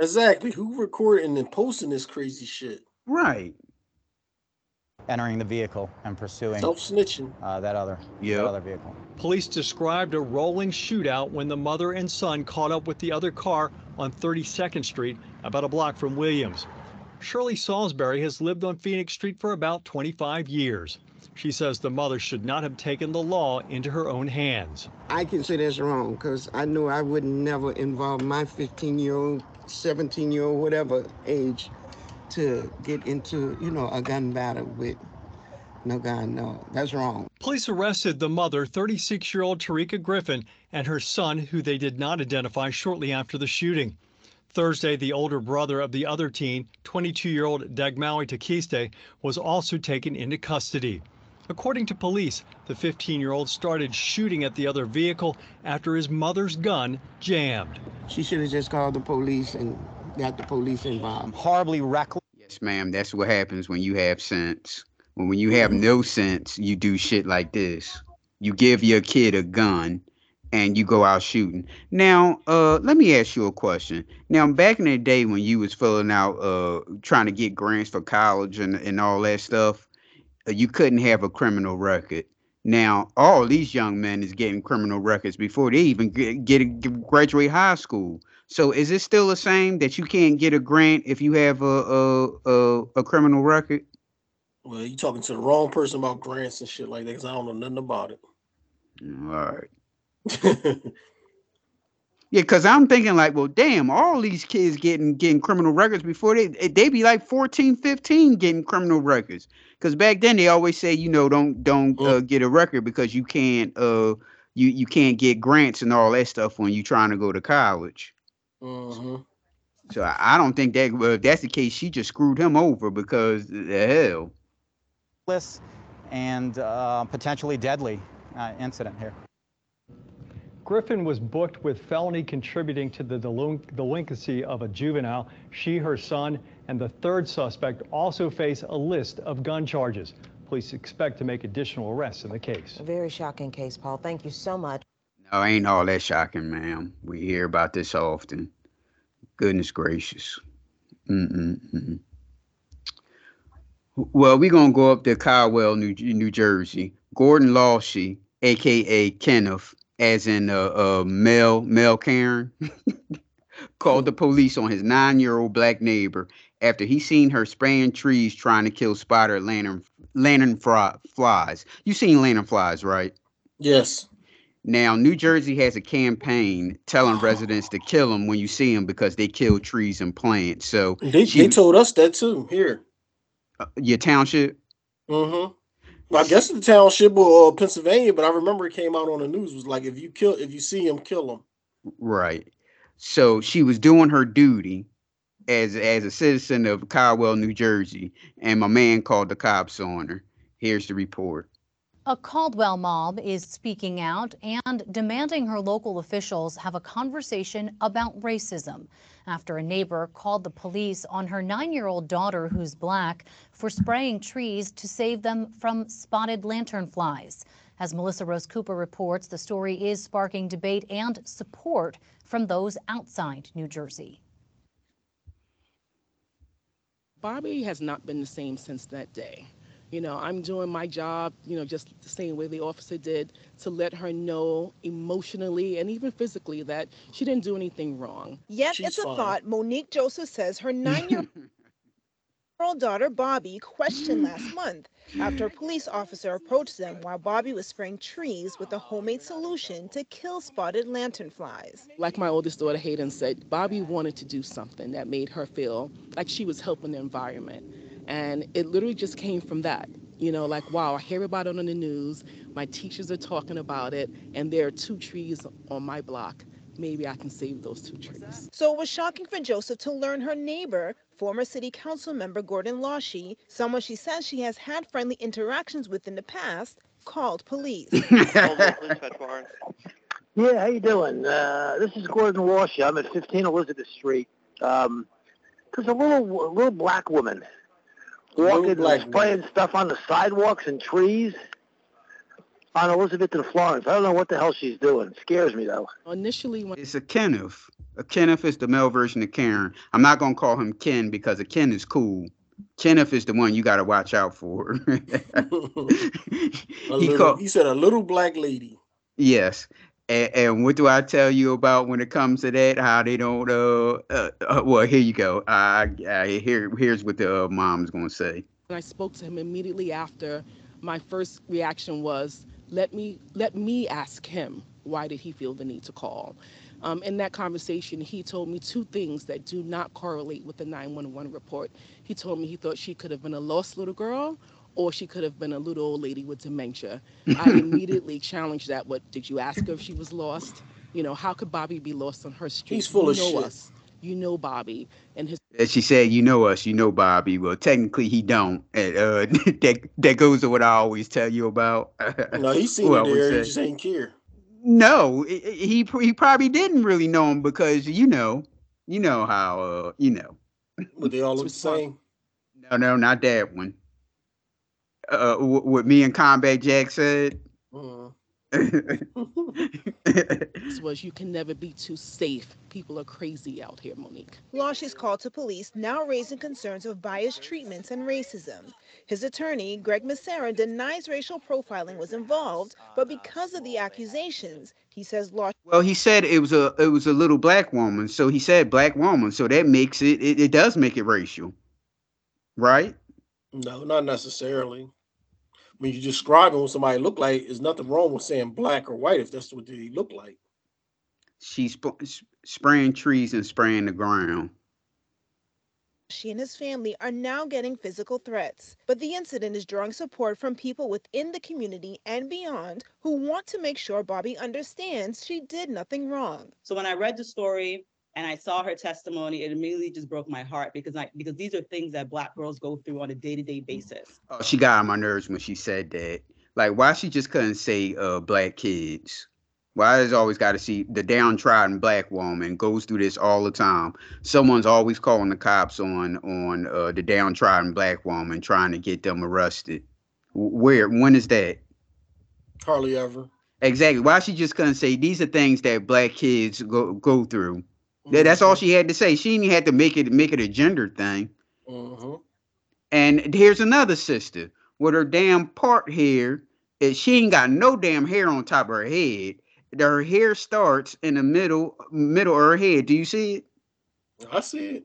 Exactly. Who recording and posting this crazy shit? Right. entering the vehicle and pursuing Self snitching. uh, that other that other vehicle. Police described a rolling shootout when the mother and son caught up with the other car on 32nd Street, about a block from Williams. Shirley Salisbury has lived on Phoenix Street for about 25 years. She says the mother should not have taken the law into her own hands. I can say that's wrong because I knew I would never involve my 15 year old, 17 year old, whatever age to get into, you know, a gun battle with no gun. No, that's wrong. Police arrested the mother, 36 year old Tarika Griffin, and her son, who they did not identify shortly after the shooting. Thursday, the older brother of the other teen, 22 year old Dagmawi Takiste, was also taken into custody. According to police, the 15 year old started shooting at the other vehicle after his mother's gun jammed. She should have just called the police and got the police involved. Horribly reckless. Yes, ma'am. That's what happens when you have sense. When when you have no sense, you do shit like this. You give your kid a gun and you go out shooting. Now, uh, let me ask you a question. Now, back in the day when you was filling out, uh, trying to get grants for college and, and all that stuff, you couldn't have a criminal record. Now, all these young men is getting criminal records before they even get, get, graduate high school. So, is it still the same that you can't get a grant if you have a a a, a criminal record? Well, you talking to the wrong person about grants and shit like that because I don't know nothing about it. Mm, all right. Yeah, cause I'm thinking like, well, damn, all these kids getting getting criminal records before they they be like 14, 15 getting criminal records. Cause back then they always say, you know, don't don't uh, get a record because you can't uh you you can't get grants and all that stuff when you're trying to go to college. Mm-hmm. So I, I don't think that well, if that's the case, she just screwed him over because the hell. and uh, potentially deadly uh, incident here. Griffin was booked with felony contributing to the delin- delinquency of a juvenile. She, her son, and the third suspect also face a list of gun charges. Police expect to make additional arrests in the case. A very shocking case, Paul. Thank you so much. No, ain't all that shocking, ma'am. We hear about this often. Goodness gracious. Mm-mm-mm. Well, we're going to go up to Caldwell, New, New Jersey. Gordon Lawshe, a.k.a. Kenneth, as in uh, uh, Mel, Mel Karen, called the police on his nine-year-old black neighbor after he seen her spraying trees trying to kill spider lantern lantern fly, flies. You seen lantern flies, right? Yes. Now, New Jersey has a campaign telling residents to kill them when you see them because they kill trees and plants. So They, she- they told us that too here. uh, your township, Mm-hmm. Well, I guess the township or uh, Pennsylvania, but I remember it came out on the news was like if you kill if you see them, kill them. right? So she was doing her duty as as a citizen of Caldwell, New Jersey, and my man called the cops on her. Here's the report. A Caldwell mom is speaking out and demanding her local officials have a conversation about racism after a neighbor called the police on her nine year old daughter, who's black, for spraying trees to save them from spotted lanternflies. As Melissa Rose Cooper reports, the story is sparking debate and support from those outside New Jersey. Bobby has not been the same since that day. You know, I'm doing my job, you know, just the same way the officer did to let her know emotionally and even physically that she didn't do anything wrong. Yet She's it's a thought Monique Joseph says her nine year old daughter Bobby questioned last month after a police officer approached them while Bobby was spraying trees with a homemade solution to kill spotted lanternflies. Like my oldest daughter Hayden said, Bobby wanted to do something that made her feel like she was helping the environment. And it literally just came from that. You know, like, wow, I hear about it on the news. My teachers are talking about it, and there are two trees on my block. Maybe I can save those two trees. So it was shocking for Joseph to learn her neighbor, former city council member Gordon Lawshe, someone she says she has had friendly interactions with in the past, called police. Yeah, how you doing? Uh, this is Gordon Lawshe. I'm at 15 Elizabeth Street. Um, there's a little a little black woman walking black and spraying stuff on the sidewalks and trees on Elizabeth and Florence. I don't know what the hell she's doing. It Scares me though. Initially, when It's a Kenneth. A Kenneth is the male version of Karen. I'm not gonna call him Ken because a Ken is cool. Kenneth is the one you gotta watch out for. He little, called he said a little black lady. yes. And, and what do I tell you about when it comes to that? How they don't uh, uh, uh well here you go. I, I here here's what the uh, mom's gonna say. I spoke to him immediately after, my first reaction was, let me let me ask him why did he feel the need to call. Um, in that conversation, he told me two things that do not correlate with the 911 report. He told me he thought she could have been a lost little girl or she could have been a little old lady with dementia. I immediately challenged that. What did you ask her if she was lost? You know, how could Bobby be lost on her street? He's full you of know shit. us. You know Bobby and his And she said, "You know us, you know Bobby." Well, technically, he don't. And uh, that that goes to what I always tell you about. No, he's seen What I it there. He just ain't care. No, i- i- he he probably didn't really know him because you know, you know how uh, you know. But they all look the same. No, no, not that one. Uh, what me and Combat Jack said. Mhm. This was you can never be too safe. People are crazy out here, Monique. Lawshe's call to police now raising concerns of biased treatments and racism. His attorney, Greg Massera, denies racial profiling was involved, but because of the accusations, he says Law Well, he said it was a it was a little black woman, so he said black woman, so that makes it it, it does make it racial, right? No, not necessarily. When you're describing what somebody look like, there's nothing wrong with saying black or white if that's what they look like. She's sp- spraying trees and spraying the ground. She and his family are now getting physical threats. But the incident is drawing support from people within the community and beyond who want to make sure Bobby understands she did nothing wrong. So when I read the story and I saw her testimony, it immediately just broke my heart because I because these are things that black girls go through on a day-to-day basis. Oh, she got on my nerves when she said that. Like, why she just couldn't say uh black kids? Why is always got to see the downtrodden black woman goes through this all the time? Someone's always calling the cops on on uh, the downtrodden black woman, trying to get them arrested. Where? When is that? Hardly ever. Exactly. Why she just couldn't say these are things that black kids go go through? That- That's all she had to say. She didn't have to make it make it a gender thing. hmm And here's another sister with her damn part hair. She ain't got no damn hair on top of her head. Her hair starts in the middle middle of her head. Do you see it? I see it.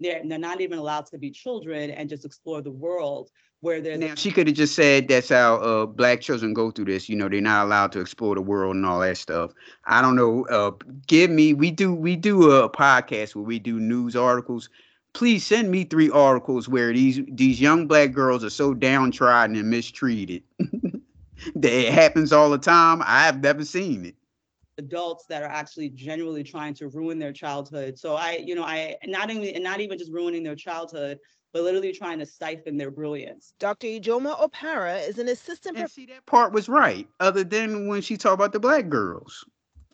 They're, they're not even allowed to be children and just explore the world where there's Now she could have just said that's how uh, black children go through this. You know, they're not allowed to explore the world and all that stuff. I don't know. Uh, give me. We do. We do a podcast where we do news articles. Please send me three articles where these these young black girls are so downtrodden and mistreated. that it happens all the time. I've never seen it. adults that are actually genuinely trying to ruin their childhood. So I, you know, I not even not even just ruining their childhood, but literally trying to stifle their brilliance. Dr. Ijeoma Opara is an assistant And see, that part was right, other than when she talked about the black girls.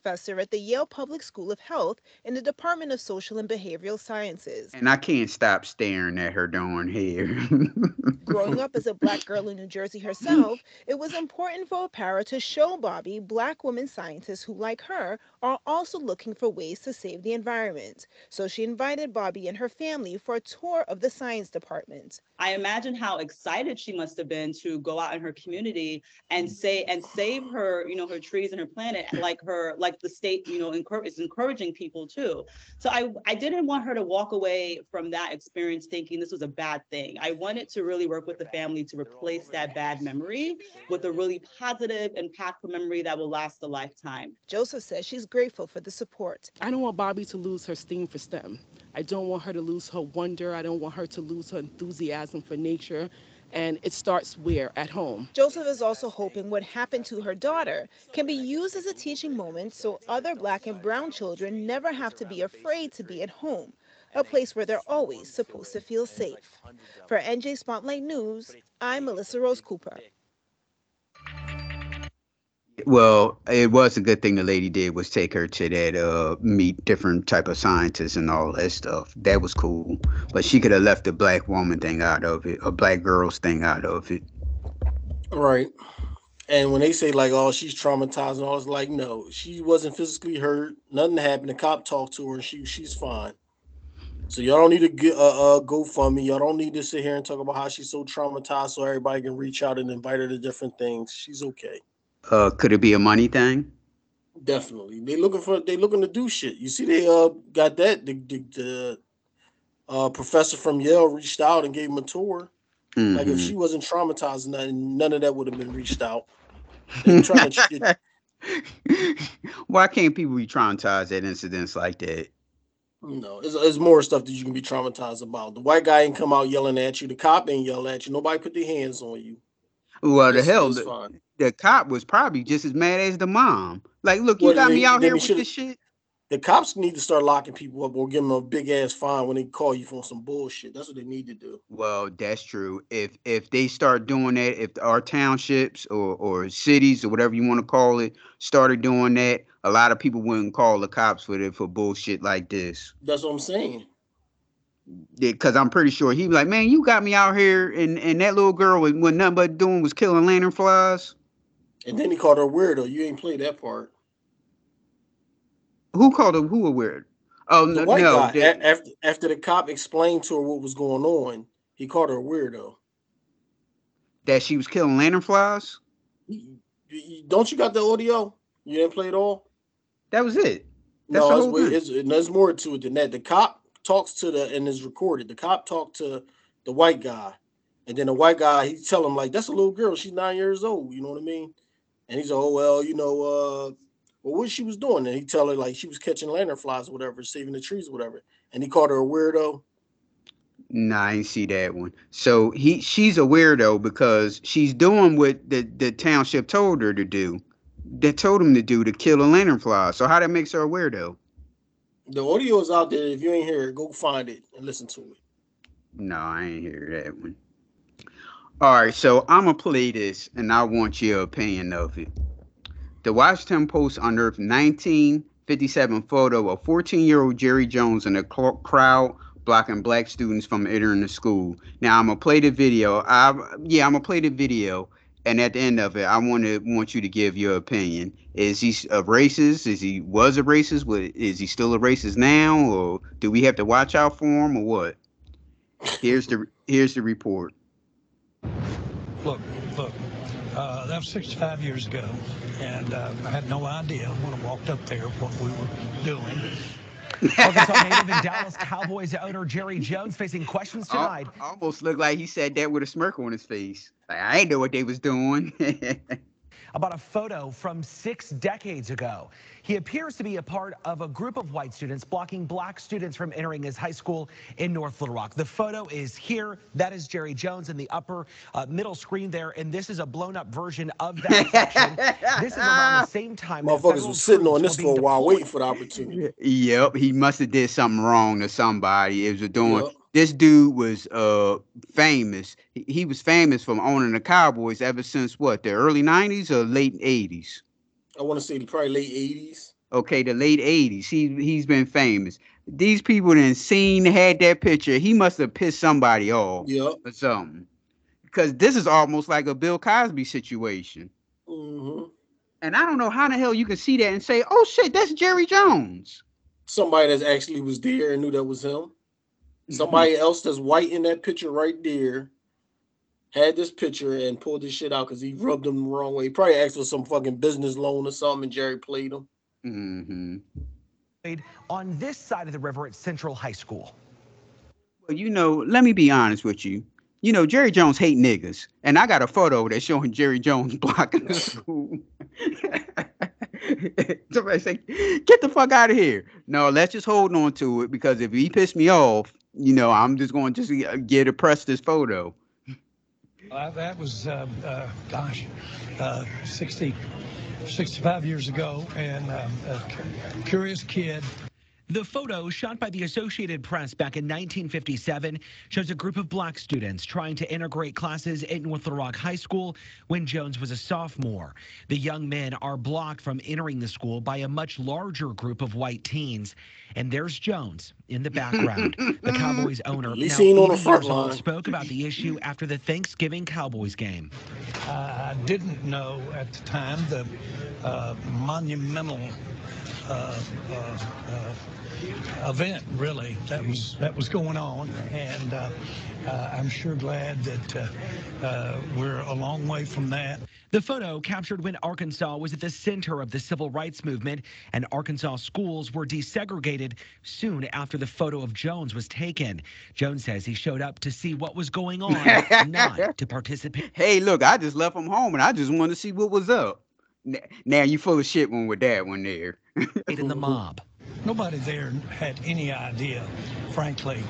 Professor at the Yale Public School of Health in the Department of Social and Behavioral Sciences. And I can't stop staring at her darn hair. Growing up as a black girl in New Jersey herself, it was important for Opara to show Bobby black women scientists who, like her, are also looking for ways to save the environment. So she invited Bobby and her family for a tour of the science department. I imagine how excited she must have been to go out in her community and say and save her, you know, her trees and her planet, like her, like the state, you know, encourage, is encouraging people too. So I, I didn't want her to walk away from that experience thinking this was a bad thing. I wanted to really work with the family to replace that bad memory with a really positive, impactful memory that will last a lifetime. Joseph says she's grateful for the support. I don't want Bobby to lose her steam for STEM. I don't want her to lose her wonder. I don't want her to lose her enthusiasm for nature. And it starts where? At home. Joseph is also hoping what happened to her daughter can be used as a teaching moment so other black and brown children never have to be afraid to be at home, a place where they're always supposed to feel safe. For NJ Spotlight News, I'm Melissa Rose Cooper. Well, it was a good thing the lady did was take her to that uh meet different type of scientists and all that stuff. That was cool. But she could have left the black woman thing out of it, a black girls thing out of it. Right. And when they say like, oh, she's traumatized and all, it's like, no, she wasn't physically hurt. Nothing happened. The cop talked to her and she she's fine. So y'all don't need to get uh, uh GoFundMe. Y'all don't need to sit here and talk about how she's so traumatized so everybody can reach out and invite her to different things. She's okay. Uh could it be a money thing? Definitely. They looking for they looking to do shit. You see, they uh got that the the, the uh professor from Yale reached out and gave him a tour. Like if she wasn't traumatized, none, none of that would have been reached out. To Why can't people be traumatized at incidents like that? No, there's, there's more stuff that you can be traumatized about. The white guy ain't come out yelling at you. The cop ain't yell at you. Nobody put their hands on you. Well, the hell, the, the cop was probably just as mad as the mom. Like, look, you Well, got they- me out here with this shit. The cops need to start locking people up or give them a big ass fine when they call you for some bullshit. That's what they need to do. Well, that's true. If if they start doing that, if our townships or or cities or whatever you want to call it started doing that, a lot of people wouldn't call the cops for it for bullshit like this. That's what I'm saying. Because I'm pretty sure he'd be like, "Man, you got me out here, and and that little girl was, was nothing but doing was killing lantern flies." And then he called her weirdo. You ain't played that part. Who called her? Who a weird? Oh The no, white no. after after the cop explained to her what was going on, he called her a weirdo. that she was killing lantern flies. Don't you got the audio? You didn't play it all. That was it. That's no, it's, it's, there's more to it than that. The cop talks to the and is recorded. The cop talked to the white guy, and then the white guy he tell him like, "That's a little girl. She's nine years old." You know what I mean? And he's "Oh well, you know, uh, well, what she was doing?" And he tell her like she was catching lantern flies, or whatever, saving the trees, or whatever. And he called her a weirdo. Nah, I ain't see that one. So he she's a weirdo because she's doing what the, the township told her to do. They told him to do to kill a lantern fly. So how that makes her a weirdo? The audio is out there. If you ain't hear it, go find it and listen to it. No, I ain't hear that one. All right, so I'm gonna play this, and I want your opinion of it. The Washington Post unearthed 1957 photo of 14-year-old Jerry Jones in a crowd blocking black students from entering the school. Now I'm gonna play the video. I yeah, I'm gonna play the video, and at the end of it, I want to want you to give your opinion. Is he a racist? Is he was a racist? Is he still a racist now, or do we have to watch out for him, or what? Here's the here's the report. Look, look, uh, that was 65 years ago, and uh, I had no idea when I walked up there what we were doing. Arkansas native and Dallas Cowboys owner Jerry Jones facing questions tonight. almost looked like he said that with a smirk on his face. Like I ain't know what they was doing. about a photo from six decades ago. He appears to be a part of a group of white students blocking black students from entering his high school in North Little Rock. The photo is here. That is Jerry Jones in the upper uh, middle screen there, and this is a blown up version of that section. This is around the same time. Motherfuckers federal was sitting on this for a while, waiting for the opportunity. yep, he must have did something wrong to somebody. It was doing. Yep. This dude was uh famous. He, he was famous from owning the Cowboys ever since what the early '90s or late '80s. I want to say probably late '80s. Okay, the late '80s. He he's been famous. These people then seen had that picture. He must have pissed somebody off Yep. or something. Because this is almost like a Bill Cosby situation. hmm And I don't know how the hell you can see that and say, "Oh shit, that's Jerry Jones." Somebody that actually was there and knew that was him. Somebody else that's white in that picture right there had this picture and pulled this shit out because he rubbed him the wrong way. He probably asked for some fucking business loan or something, and Jerry played him. Mm-hmm. On this side of the river at Central High School. Well, you know, let me be honest with you. You know, Jerry Jones hate niggas, and I got a photo that's showing Jerry Jones blocking the school. Somebody say, "Get the fuck out of here!" No, let's just hold on to it because if he pissed me off, you know, I'm just going to just get to press this photo. Uh, that was, uh, uh, gosh, uh, 60, 65 years ago, and um, a curious kid. The photo, shot by the Associated Press back in 1957, shows a group of black students trying to integrate classes at North Little Rock High School when Jones was a sophomore. The young men are blocked from entering the school by a much larger group of white teens. And there's Jones in the background. the Cowboys owner, He now seen on the front line. spoke about the issue after the Thanksgiving Cowboys game. I didn't know at the time the uh, monumental uh, uh, uh, event really that was that was going on, and uh, uh, I'm sure glad that uh, uh, we're a long way from that. The photo captured when Arkansas was at the center of the civil rights movement, and Arkansas schools were desegregated soon after the photo of Jones was taken. Jones says he showed up to see what was going on, not to participate. Hey, look, I just left from home and I just wanted to see what was up. Now you full of shit one with that one there. in the mob. Nobody there had any idea, frankly,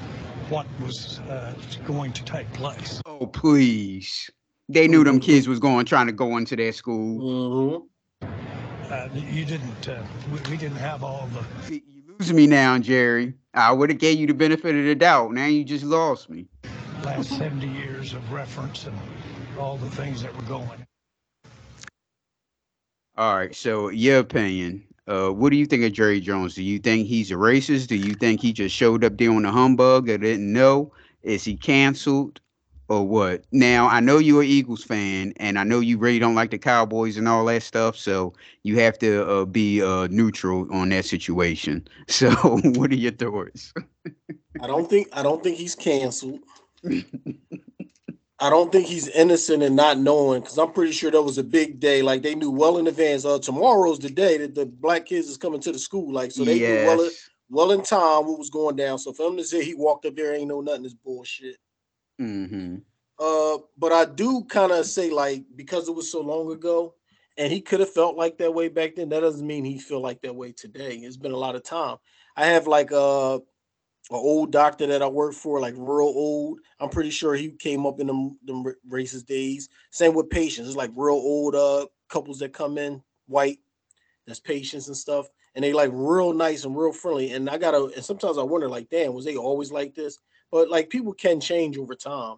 what was uh, going to take place. Oh please. They knew them kids was going trying to go into their school. Uh, you didn't. Uh, we, we didn't have all the. Losing me now, Jerry. I would have gave you the benefit of the doubt. Now you just lost me. last 70 years of reference and all the things that were going. All right. So your opinion. Uh, what do you think of Jerry Jones? Do you think he's a racist? Do you think he just showed up there on the humbug and didn't know? Is he canceled or what? Now I know you're an Eagles fan, and I know you really don't like the Cowboys and all that stuff. So you have to uh, be uh, neutral on that situation. So what are your thoughts? I don't think I don't think he's canceled. I don't think he's innocent and not knowing because I'm pretty sure that was a big day. Like they knew well in advance. Uh, tomorrow's the day that the black kids is coming to the school. Like so they knew well, well in time what was going down. So for him to say he walked up there ain't no nothing is bullshit. Mm-hmm. Uh, but I do kind of say like because it was so long ago, and he could have felt like that way back then. That doesn't mean he feel like that way today. It's been a lot of time. I have like a, a old doctor that I work for, like real old. I'm pretty sure he came up in them, them racist days. Same with patients. It's like real old uh couples that come in, white, that's patients and stuff, and they like real nice and real friendly. And I gotta, and sometimes I wonder, like, damn, was they always like this? But like people can change over time.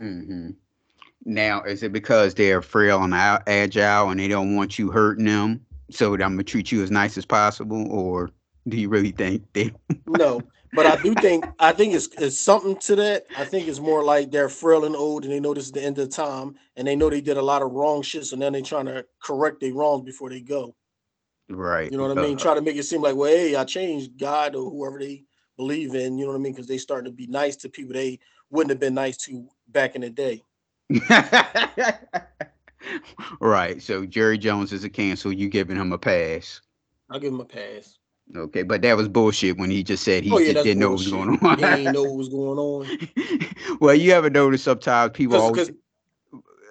Mm-hmm. Now, is it because they're frail and agile and they don't want you hurting them? So I'm gonna treat you as nice as possible, or do you really think they? No, but I do think I think it's it's something to that. I think it's more like they're frail and old, and they know this is the end of time, and they know they did a lot of wrong shit, so now they're trying to correct their wrongs before they go. Right. You know what I mean? uh, Try to make it seem like, well, hey, I changed God or whoever they believe in. You know what I mean? Because they starting to be nice to people they wouldn't have been nice to back in the day. right. So Jerry Jones is a cancel. You giving him a pass? I'll give him a pass. Okay, but that was bullshit when he just said he oh yeah, didn't know what was going on. He ain't know what was going on. well, you ever notice sometimes people 'Cause- always. 'cause-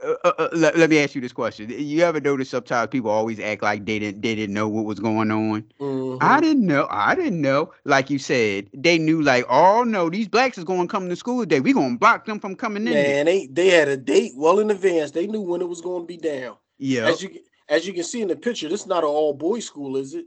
Uh, uh, uh, let, let me ask you this question: You ever notice sometimes people always act like they didn't they didn't know what was going on? Mm-hmm. I didn't know. I didn't know. Like you said, they knew. Like, oh no, these blacks is going to come to school today. We gonna block them from coming in. Man, they they had a date well in advance. They knew when it was going to be down. Yeah. As you as you can see in the picture, this is not an all boys school, is it?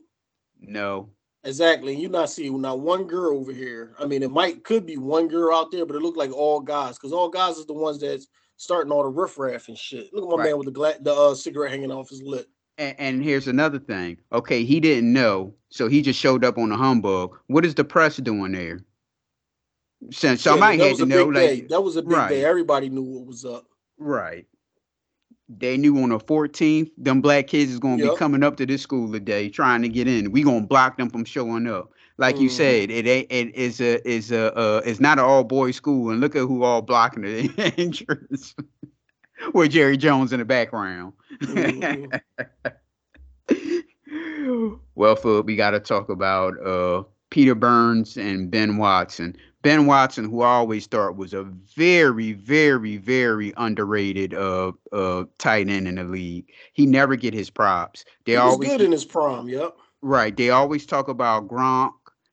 No. Exactly. You not seeing not one girl over here. I mean, it might could be one girl out there, but it looked like all guys because all guys is the ones that's starting all the riffraff and shit. Look at my Right. man with the gla- the uh, cigarette hanging off his lip. And, and here's another thing. Okay, he didn't know, so he just showed up on the humbug. What is the press doing there? Since Yeah, somebody that had to know, like, day. That was a big right. day. Everybody knew what was up. Right. They knew on the 14th, them black kids is gonna be coming up to this school today trying to get in. We gonna block them from showing up. Like you Mhm. said, it ain't it is a is a uh it's not an all boys school, and look at who all blocking the entrance with Jerry Jones in the background. Mhm. well, Phil, we got to talk about uh, Peter Burns and Ben Watson. Ben Watson, who I always thought was a very, very, very underrated uh, uh, tight end in the league. He never get his props. They He was always good in his prime. Yep. Right. They always talk about Gronk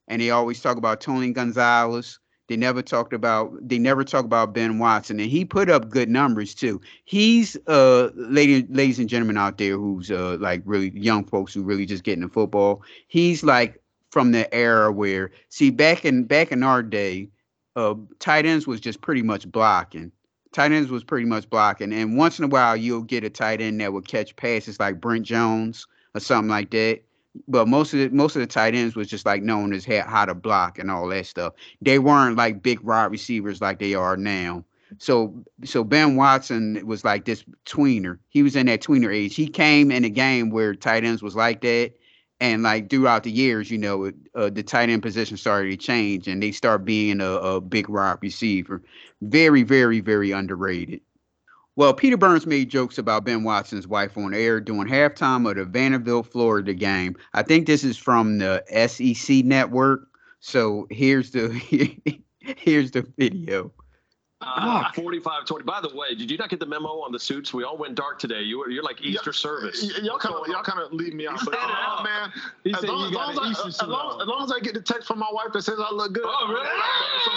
and they always talk about Tony Gonzalez. They never talked about they never talk about Ben Watson. And he put up good numbers too. He's uh lady, ladies and gentlemen out there who's uh like really young folks who really just getting the football. He's like from the era where see back in back in our day, uh tight ends was just pretty much blocking. Tight ends was pretty much blocking. And once in a while you'll get a tight end that would catch passes like Brent Jones or something like that but most of the most of the tight ends was just like known as how to block and all that stuff. They weren't like big wide receivers like they are now. So so Ben Watson was like this tweener. He was in that tweener age. He came in a game where tight ends was like that, and like throughout the years, you know, uh, the tight end position started to change, and they start being a, a big wide receiver. Very very very underrated. Well, Peter Burns made jokes about Ben Watson's wife on air during halftime of the Vanderbilt, Florida game. I think this is from the SEC network. So here's the here's the video. Uh, 45 20. By the way, did you not get the memo on the suits? We all went dark today. You were, you're like Easter service. Y- y'all kind of y'all kind of leave me out. But, uh, man, He as said long, as, long as, I, as, long, as long as I get the text from my wife that says I look good. Oh, really? So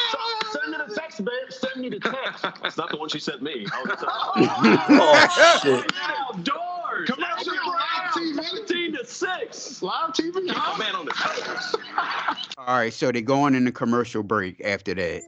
send, send me the text, babe. Send me the text. That's not the one she sent me. I was Oh, shit. Outdoors. Commercial After break. round, 15 to 6. Live TV. Keep huh? my man on the toes. All right, so they're going in the commercial break after that.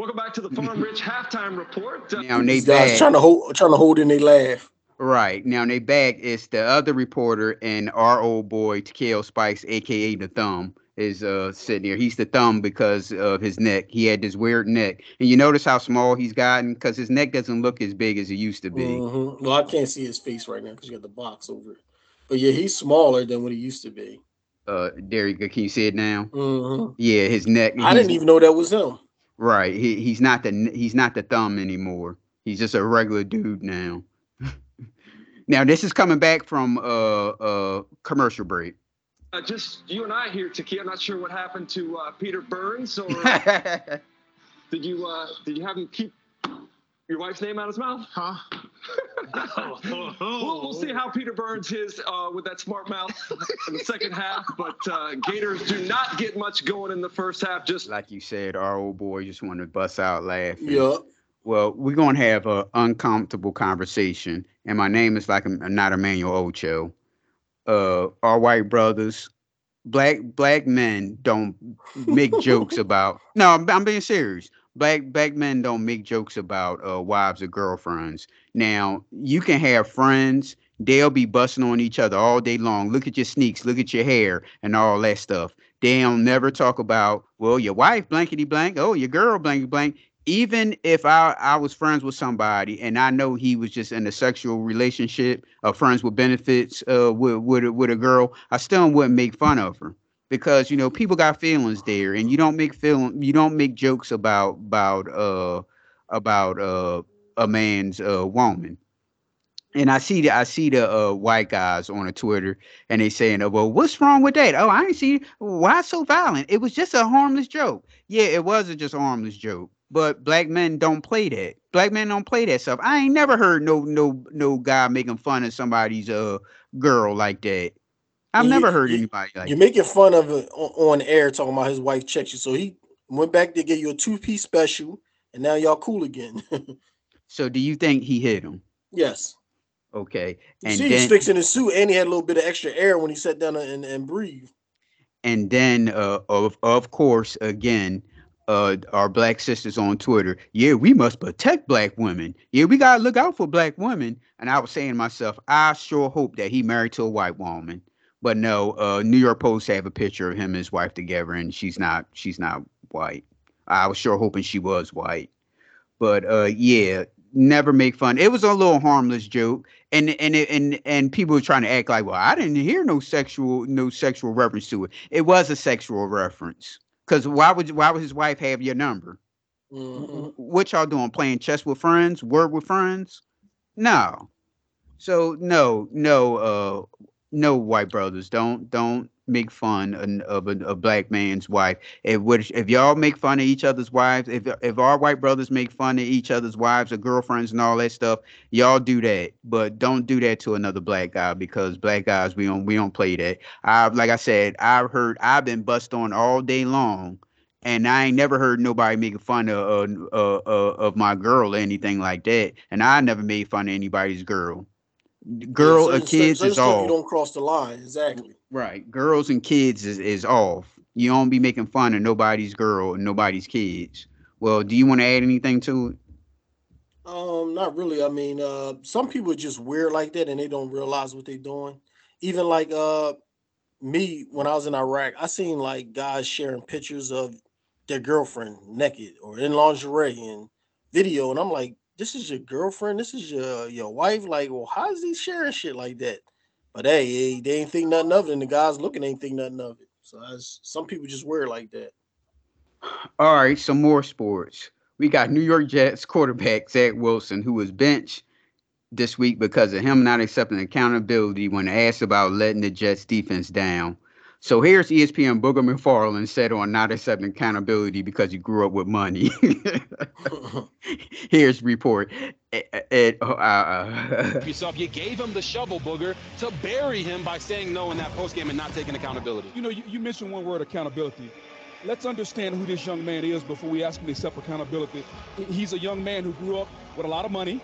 Welcome back to the Farm Rich halftime report. Now they These back. trying to hold trying to hold in they laugh. Right now they back. is the other reporter and our old boy Takeo Spikes, aka the Thumb, is uh sitting here. He's the Thumb because of his neck. He had this weird neck, and you notice how small he's gotten because his neck doesn't look as big as it used to be. Mhm. Well, I can't see his face right now because you got the box over it. But yeah, he's smaller than what he used to be. Uh, there you go. Can you see it now? Mhm. Yeah, his neck. I didn't even know that was him. Right. He he's not the he's not the thumb anymore. He's just a regular dude now. now this is coming back from uh uh commercial break. uh, just you and I here, Taki. I'm not sure what happened to uh, Peter Burns, or did you uh, did you have him keep your wife's name out of his mouth? Huh? we'll, we'll see how Peter Burns is uh, with that smart mouth in the second half. But uh, Gators do not get much going in the first half. Just like you said, our old boy just wanted to bust out laughing. Yup. Well, we're gonna have an uncomfortable conversation, and my name is like I'm not Emmanuel Acho. Uh, our white brothers, black black men don't make jokes about. No, I'm, I'm being serious. Black black men don't make jokes about uh, wives or girlfriends. Now you can have friends; they'll be busting on each other all day long. Look at your sneaks, look at your hair, and all that stuff. They don't never talk about well, your wife blankety blank. Oh, your girl blankety blank even if I, I was friends with somebody and I know he was just in a sexual relationship or friends with benefits uh, with, with, with a girl, I still wouldn't make fun of her because you know people got feelings there and you don't make feeling you don't make jokes about about uh about uh a man's uh woman and I see the I see the uh, white guys on the Twitter, and they saying, "Oh, well, what's wrong with that? Oh, I ain't see why so violent. It was just a harmless joke. Yeah, it was a just a harmless joke. But black men don't play that. Black men don't play that stuff. I ain't never heard no no no guy making fun of somebody's uh girl like that. I've you- never heard you- anybody like You're that. making fun of it on, on air talking about his wife checks you. So he went back to get you a two piece special, and now y'all cool again. So do you think he hit him? yes. Okay, You and see, he's fixing his suit, and he had a little bit of extra air when he sat down and, and breathed. and then uh, of of course again uh our black sisters on twitter yeah we must protect black women yeah we gotta look out for black women and i was saying to myself i sure hope that he married to a white woman but no uh new york post have a picture of him and his wife together and she's not she's not white. I was sure hoping she was white. But uh yeah never make fun. It was a little harmless joke and and and and people were trying to act like well i didn't hear no sexual no sexual reference to it. It was a sexual reference because why would why would his wife have your number? Mhm. what y'all doing playing chess with friends word with friends? No. So no no uh no white brothers don't don't make fun of a, a black man's wife if which if y'all make fun of each other's wives if if our white brothers make fun of each other's wives or girlfriends and all that stuff y'all do that but don't do that to another black guy because black guys we don't we don't play that i like i said i've heard i've been bust on all day long and I ain't never heard nobody making fun of uh, uh, uh, of my girl or anything like that. And I never made fun of anybody's girl. Girl Yeah, or certain- kids certain is stuff off. You don't cross the line, exactly. Right. Girls and kids is, is off. You don't be making fun of nobody's girl and nobody's kids. Well, do you want to add anything to it? Um, not really. I mean, uh, some people are just weird like that, and they don't realize what they're doing. Even like uh, me when I was in Iraq, I seen like guys sharing pictures of their girlfriend naked or in lingerie and video, and I'm like, this is your girlfriend, this is your your wife. Like, well, how is he sharing shit like that? But hey, they ain't think nothing of it, and the guys looking ain't think nothing of it. So some people just weird like that. All right, some more sports. We got New York Jets quarterback Zach Wilson, who was benched this week because of him not accepting accountability when asked about letting the Jets defense down. So here's ESPN Booger McFarland said on not accepting accountability because he grew up with money. here's report. Eh, eh, eh, uh, uh, yourself. You gave him the shovel booger to bury him by saying no in that postgame and not taking accountability. You know, you, you mentioned one word accountability. Let's understand who this young man is before we ask him to accept accountability. He's a young man who grew up with a lot of money.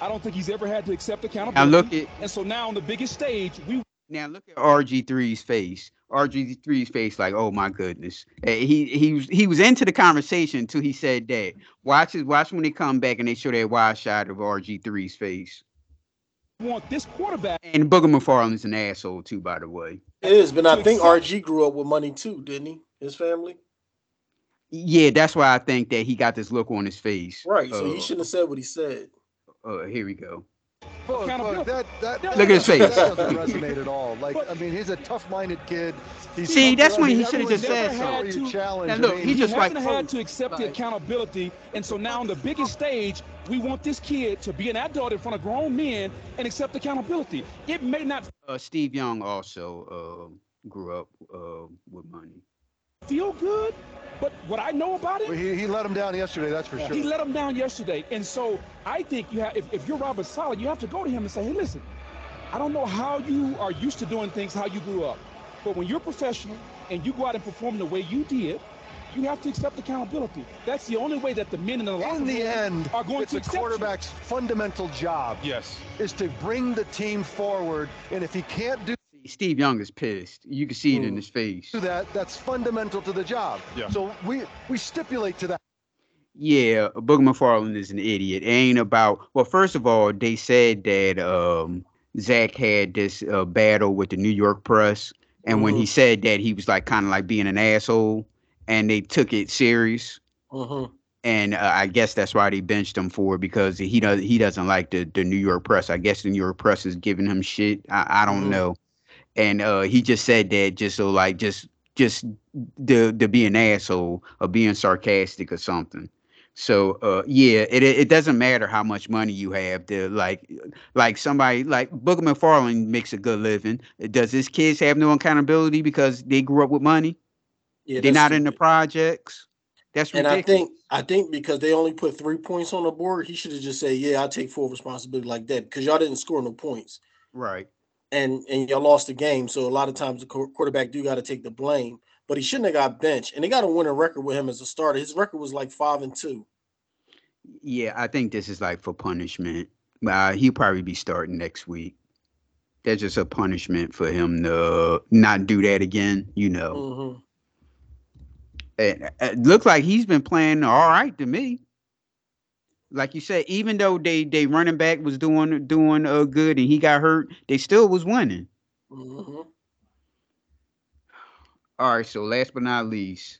I don't think he's ever had to accept accountability. look at- and so now on the biggest stage, we Now look at RG3's face. RG3's face, like, oh my goodness. He he was he was into the conversation until he said that. Watch it, watch when they come back and they show that wide shot of RG3's face. want this quarterback. And Booger McFarland's an asshole too, by the way. It is, but I think RG grew up with money too, didn't he? His family, Yeah, that's why I think that he got this look on his face. right? So Uh, he shouldn't have said what he said. uh, here we go. That, that, Look at his face. That doesn't resonate at all. Like, I mean, he's a tough-minded kid. He's See, that's when he should have just said something. Now look, mean, he just he like hasn't had to accept the accountability. And so now on the biggest stage, we want this kid to be an adult in front of grown men and accept accountability. It may not Uh, Steve Young also uh, grew up uh, with money. Feel good, but what I know about it, Well, he, he let him down yesterday. That's for sure. he let him down yesterday. And so I think you have, if, if you're Robert Saleh, you have to go to him and say, hey, listen, I don't know how you are used to doing things, how you grew up, but when you're professional and you go out and perform the way you did, you have to accept accountability. That's the only way that the men in the locker In the end, are going it's to a accept you. quarterback's fundamental job. Yes. Is to bring the team forward, and if he can't do Steve Young is pissed. You can see it in his face. that, that's fundamental to the job. Yeah. So we we stipulate to that. Yeah, Booger McFarland is an idiot. It ain't about well, first of all, they said that um Zach had this uh, battle with the New York press, and when he Mhm. said that, he was like kind of like being an asshole, and they took it serious. Mm-hmm. And uh, I guess that's why they benched him for it because he does he doesn't like the the New York press. I guess the New York press is giving him shit. I, I don't Mhm. know. And uh, he just said that just so like just just to to be an asshole or being sarcastic or something. So uh yeah, it it doesn't matter how much money you have to like like somebody like Booger McFarland makes a good living. Does his kids have no accountability because they grew up with money? Yeah, They're not in the projects. That's And ridiculous. I think I think because they only put three points on the board, he should have just said, "Yeah, I take full responsibility like that," because y'all didn't score no points, right. And and y'all lost the game. So a lot of times the quarterback do got to take the blame, but he shouldn't have got benched. And they got a winning record with him as a starter. His record was like five and two. Yeah, I think this is like for punishment. Uh, he'll probably be starting next week. That's just a punishment for him to not do that again. You know, Mhm. it, it looked like he's been playing all right to me. Like you said, even though they they running back was doing doing uh, good and he got hurt, they still was winning. Mhm. All right, so last but not least,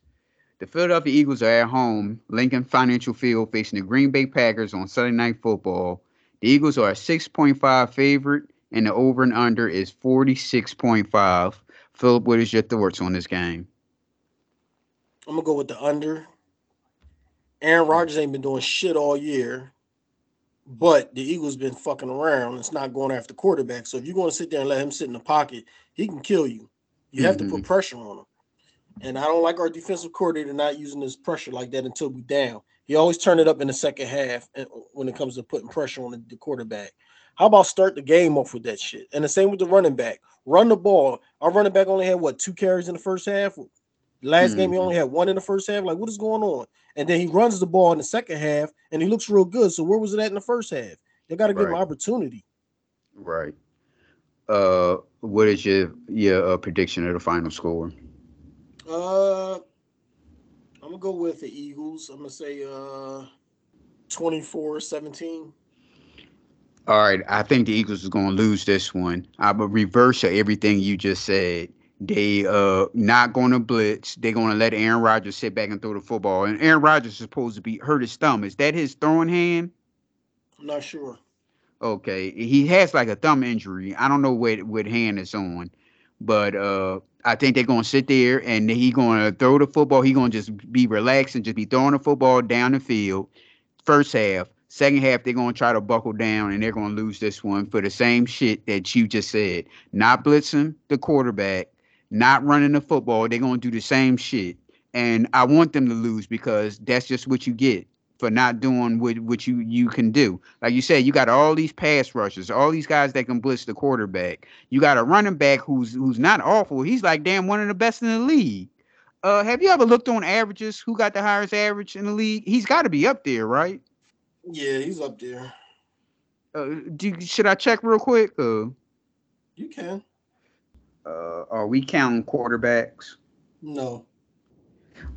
the Philadelphia Eagles are at home, Lincoln Financial Field, facing the Green Bay Packers on Sunday Night Football. The Eagles are a 6.5 favorite, and the over and under is 46.5. Philip, what is your thoughts on this game? I'm gonna go with the under. Aaron Rodgers ain't been doing shit all year, but the Eagles been fucking around. It's not going after quarterback. So if you're going to sit there and let him sit in the pocket, he can kill you. You have to put mm-hmm. pressure on him. And I don't like our defensive coordinator not using this pressure like that until we down. He always turn it up in the second half eh, when it comes to putting pressure on the, the quarterback. How about start the game off with that shit? And the same with the running back. Run the ball. Our running back only had what two carries in the first half. Last game he only had one in the first half. Like what is going on? And then he runs the ball in the second half and he looks real good. So where was it at in the first half? They got to give him opportunity. Right. Uh, what is your your uh, prediction of the final score? Uh, I'm gonna go with the Eagles. I'm gonna say uh 24-17. All right, I think the Eagles is going to lose this one. I would reverse of everything you just said. They uh not going to blitz. They're going to let Aaron Rodgers sit back and throw the football. And Aaron Rodgers is supposed to be hurt his thumb. Is that his throwing hand? I'm not sure. Okay, he has like a thumb injury. I don't know what what hand it's on, but uh, I think they're gonna sit there and he gonna throw the football. He gonna just be relaxed and just be throwing the football down the field. First half, second half they're gonna try to buckle down and they're gonna lose this one for the same shit that you just said. Not blitzing the quarterback, not running the football. They're gonna do the same shit, and I want them to lose because that's just what you get for not doing what, what you you can do. Like you said, you got all these pass rushers, all these guys that can blitz the quarterback. You got a running back who's who's not awful. He's like damn one of the best in the league. Uh, have you ever looked on averages? Who got the highest average in the league? He's got to be up there, right? Yeah, he's up there. Uh, do, should I check real quick? Uh, You can. Uh, are we counting quarterbacks? No.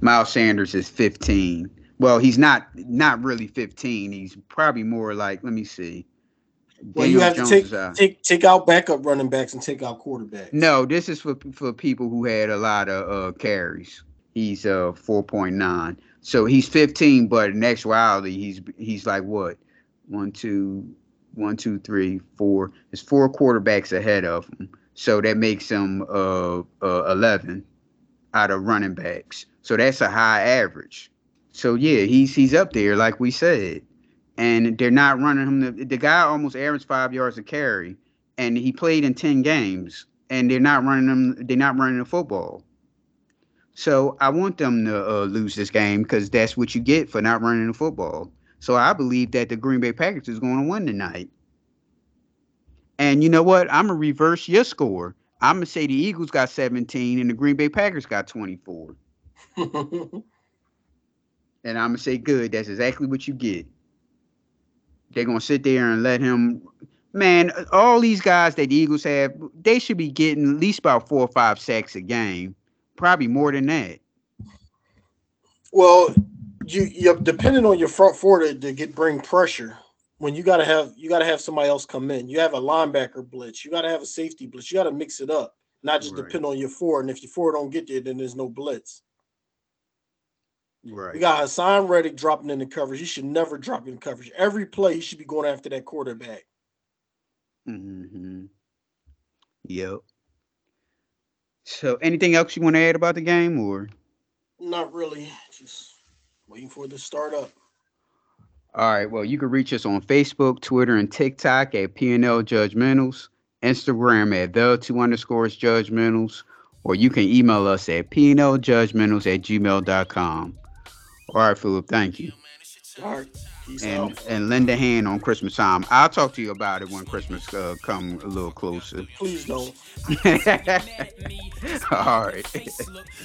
Miles Sanders is 15. Well, he's not not really 15. He's probably more like let me see. Well, you have Jones to take uh, take take out backup running backs and take out quarterbacks. No, this is for for people who had a lot of uh carries. He's uh 4.9. So he's 15, but in actuality, he's he's like what? One, two, one, two, three, four. There's four quarterbacks ahead of him. So that makes him uh, uh 11 out of running backs. So that's a high average. So yeah, he's he's up there, like we said. And they're not running him. The, the guy almost averaged five yards a carry, and he played in 10 games. And they're not running them. They're not running the football. So I want them to uh, lose this game because that's what you get for not running the football. So I believe that the Green Bay Packers is going to win tonight. And you know what? I'm gonna reverse your score. I'm gonna say the Eagles got 17 and the Green Bay Packers got 24. and I'm gonna say good. That's exactly what you get. They're gonna sit there and let him. Man, all these guys that the Eagles have, they should be getting at least about four or five sacks a game. Probably more than that. Well, you you depending on your front four to, to get bring pressure. When you gotta have you gotta have somebody else come in. You have a linebacker blitz. You gotta have a safety blitz. You gotta mix it up, not just depend on your four. And if your four don't get there, then there's no blitz. Right. You got Haason Reddick dropping in the coverage. He should never drop in coverage. Every play, he should be going after that quarterback. Mm-hmm. Yep. So, anything else you want to add about the game, or? Not really. Just waiting for it to start up. All right. Well, you can reach us on Facebook, Twitter, and TikTok at PNL Judgmentals, Instagram at the two underscores judgmentals, or you can email us at PNLJudgmentals at gmail.com. All right, Philip. Thank you. All right. And and lend a hand on Christmas time. I'll talk to you about it when Christmas uh, come a little closer. Please don't. All right.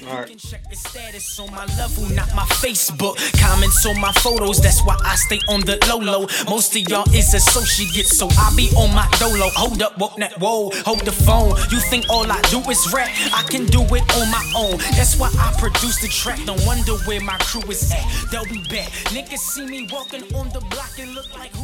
All right. status on my level, not my Facebook. Comments on my photos, that's why I stay on the low low. Most of y'all is associates, so I be on my dolo. Hold up, whoa, that whoa, hold the phone. You think all I do is rap? I can do it on my own. That's why I produce the track. Don't wonder where my crew is at. They'll be back. Niggas see me walking on the block and look like who?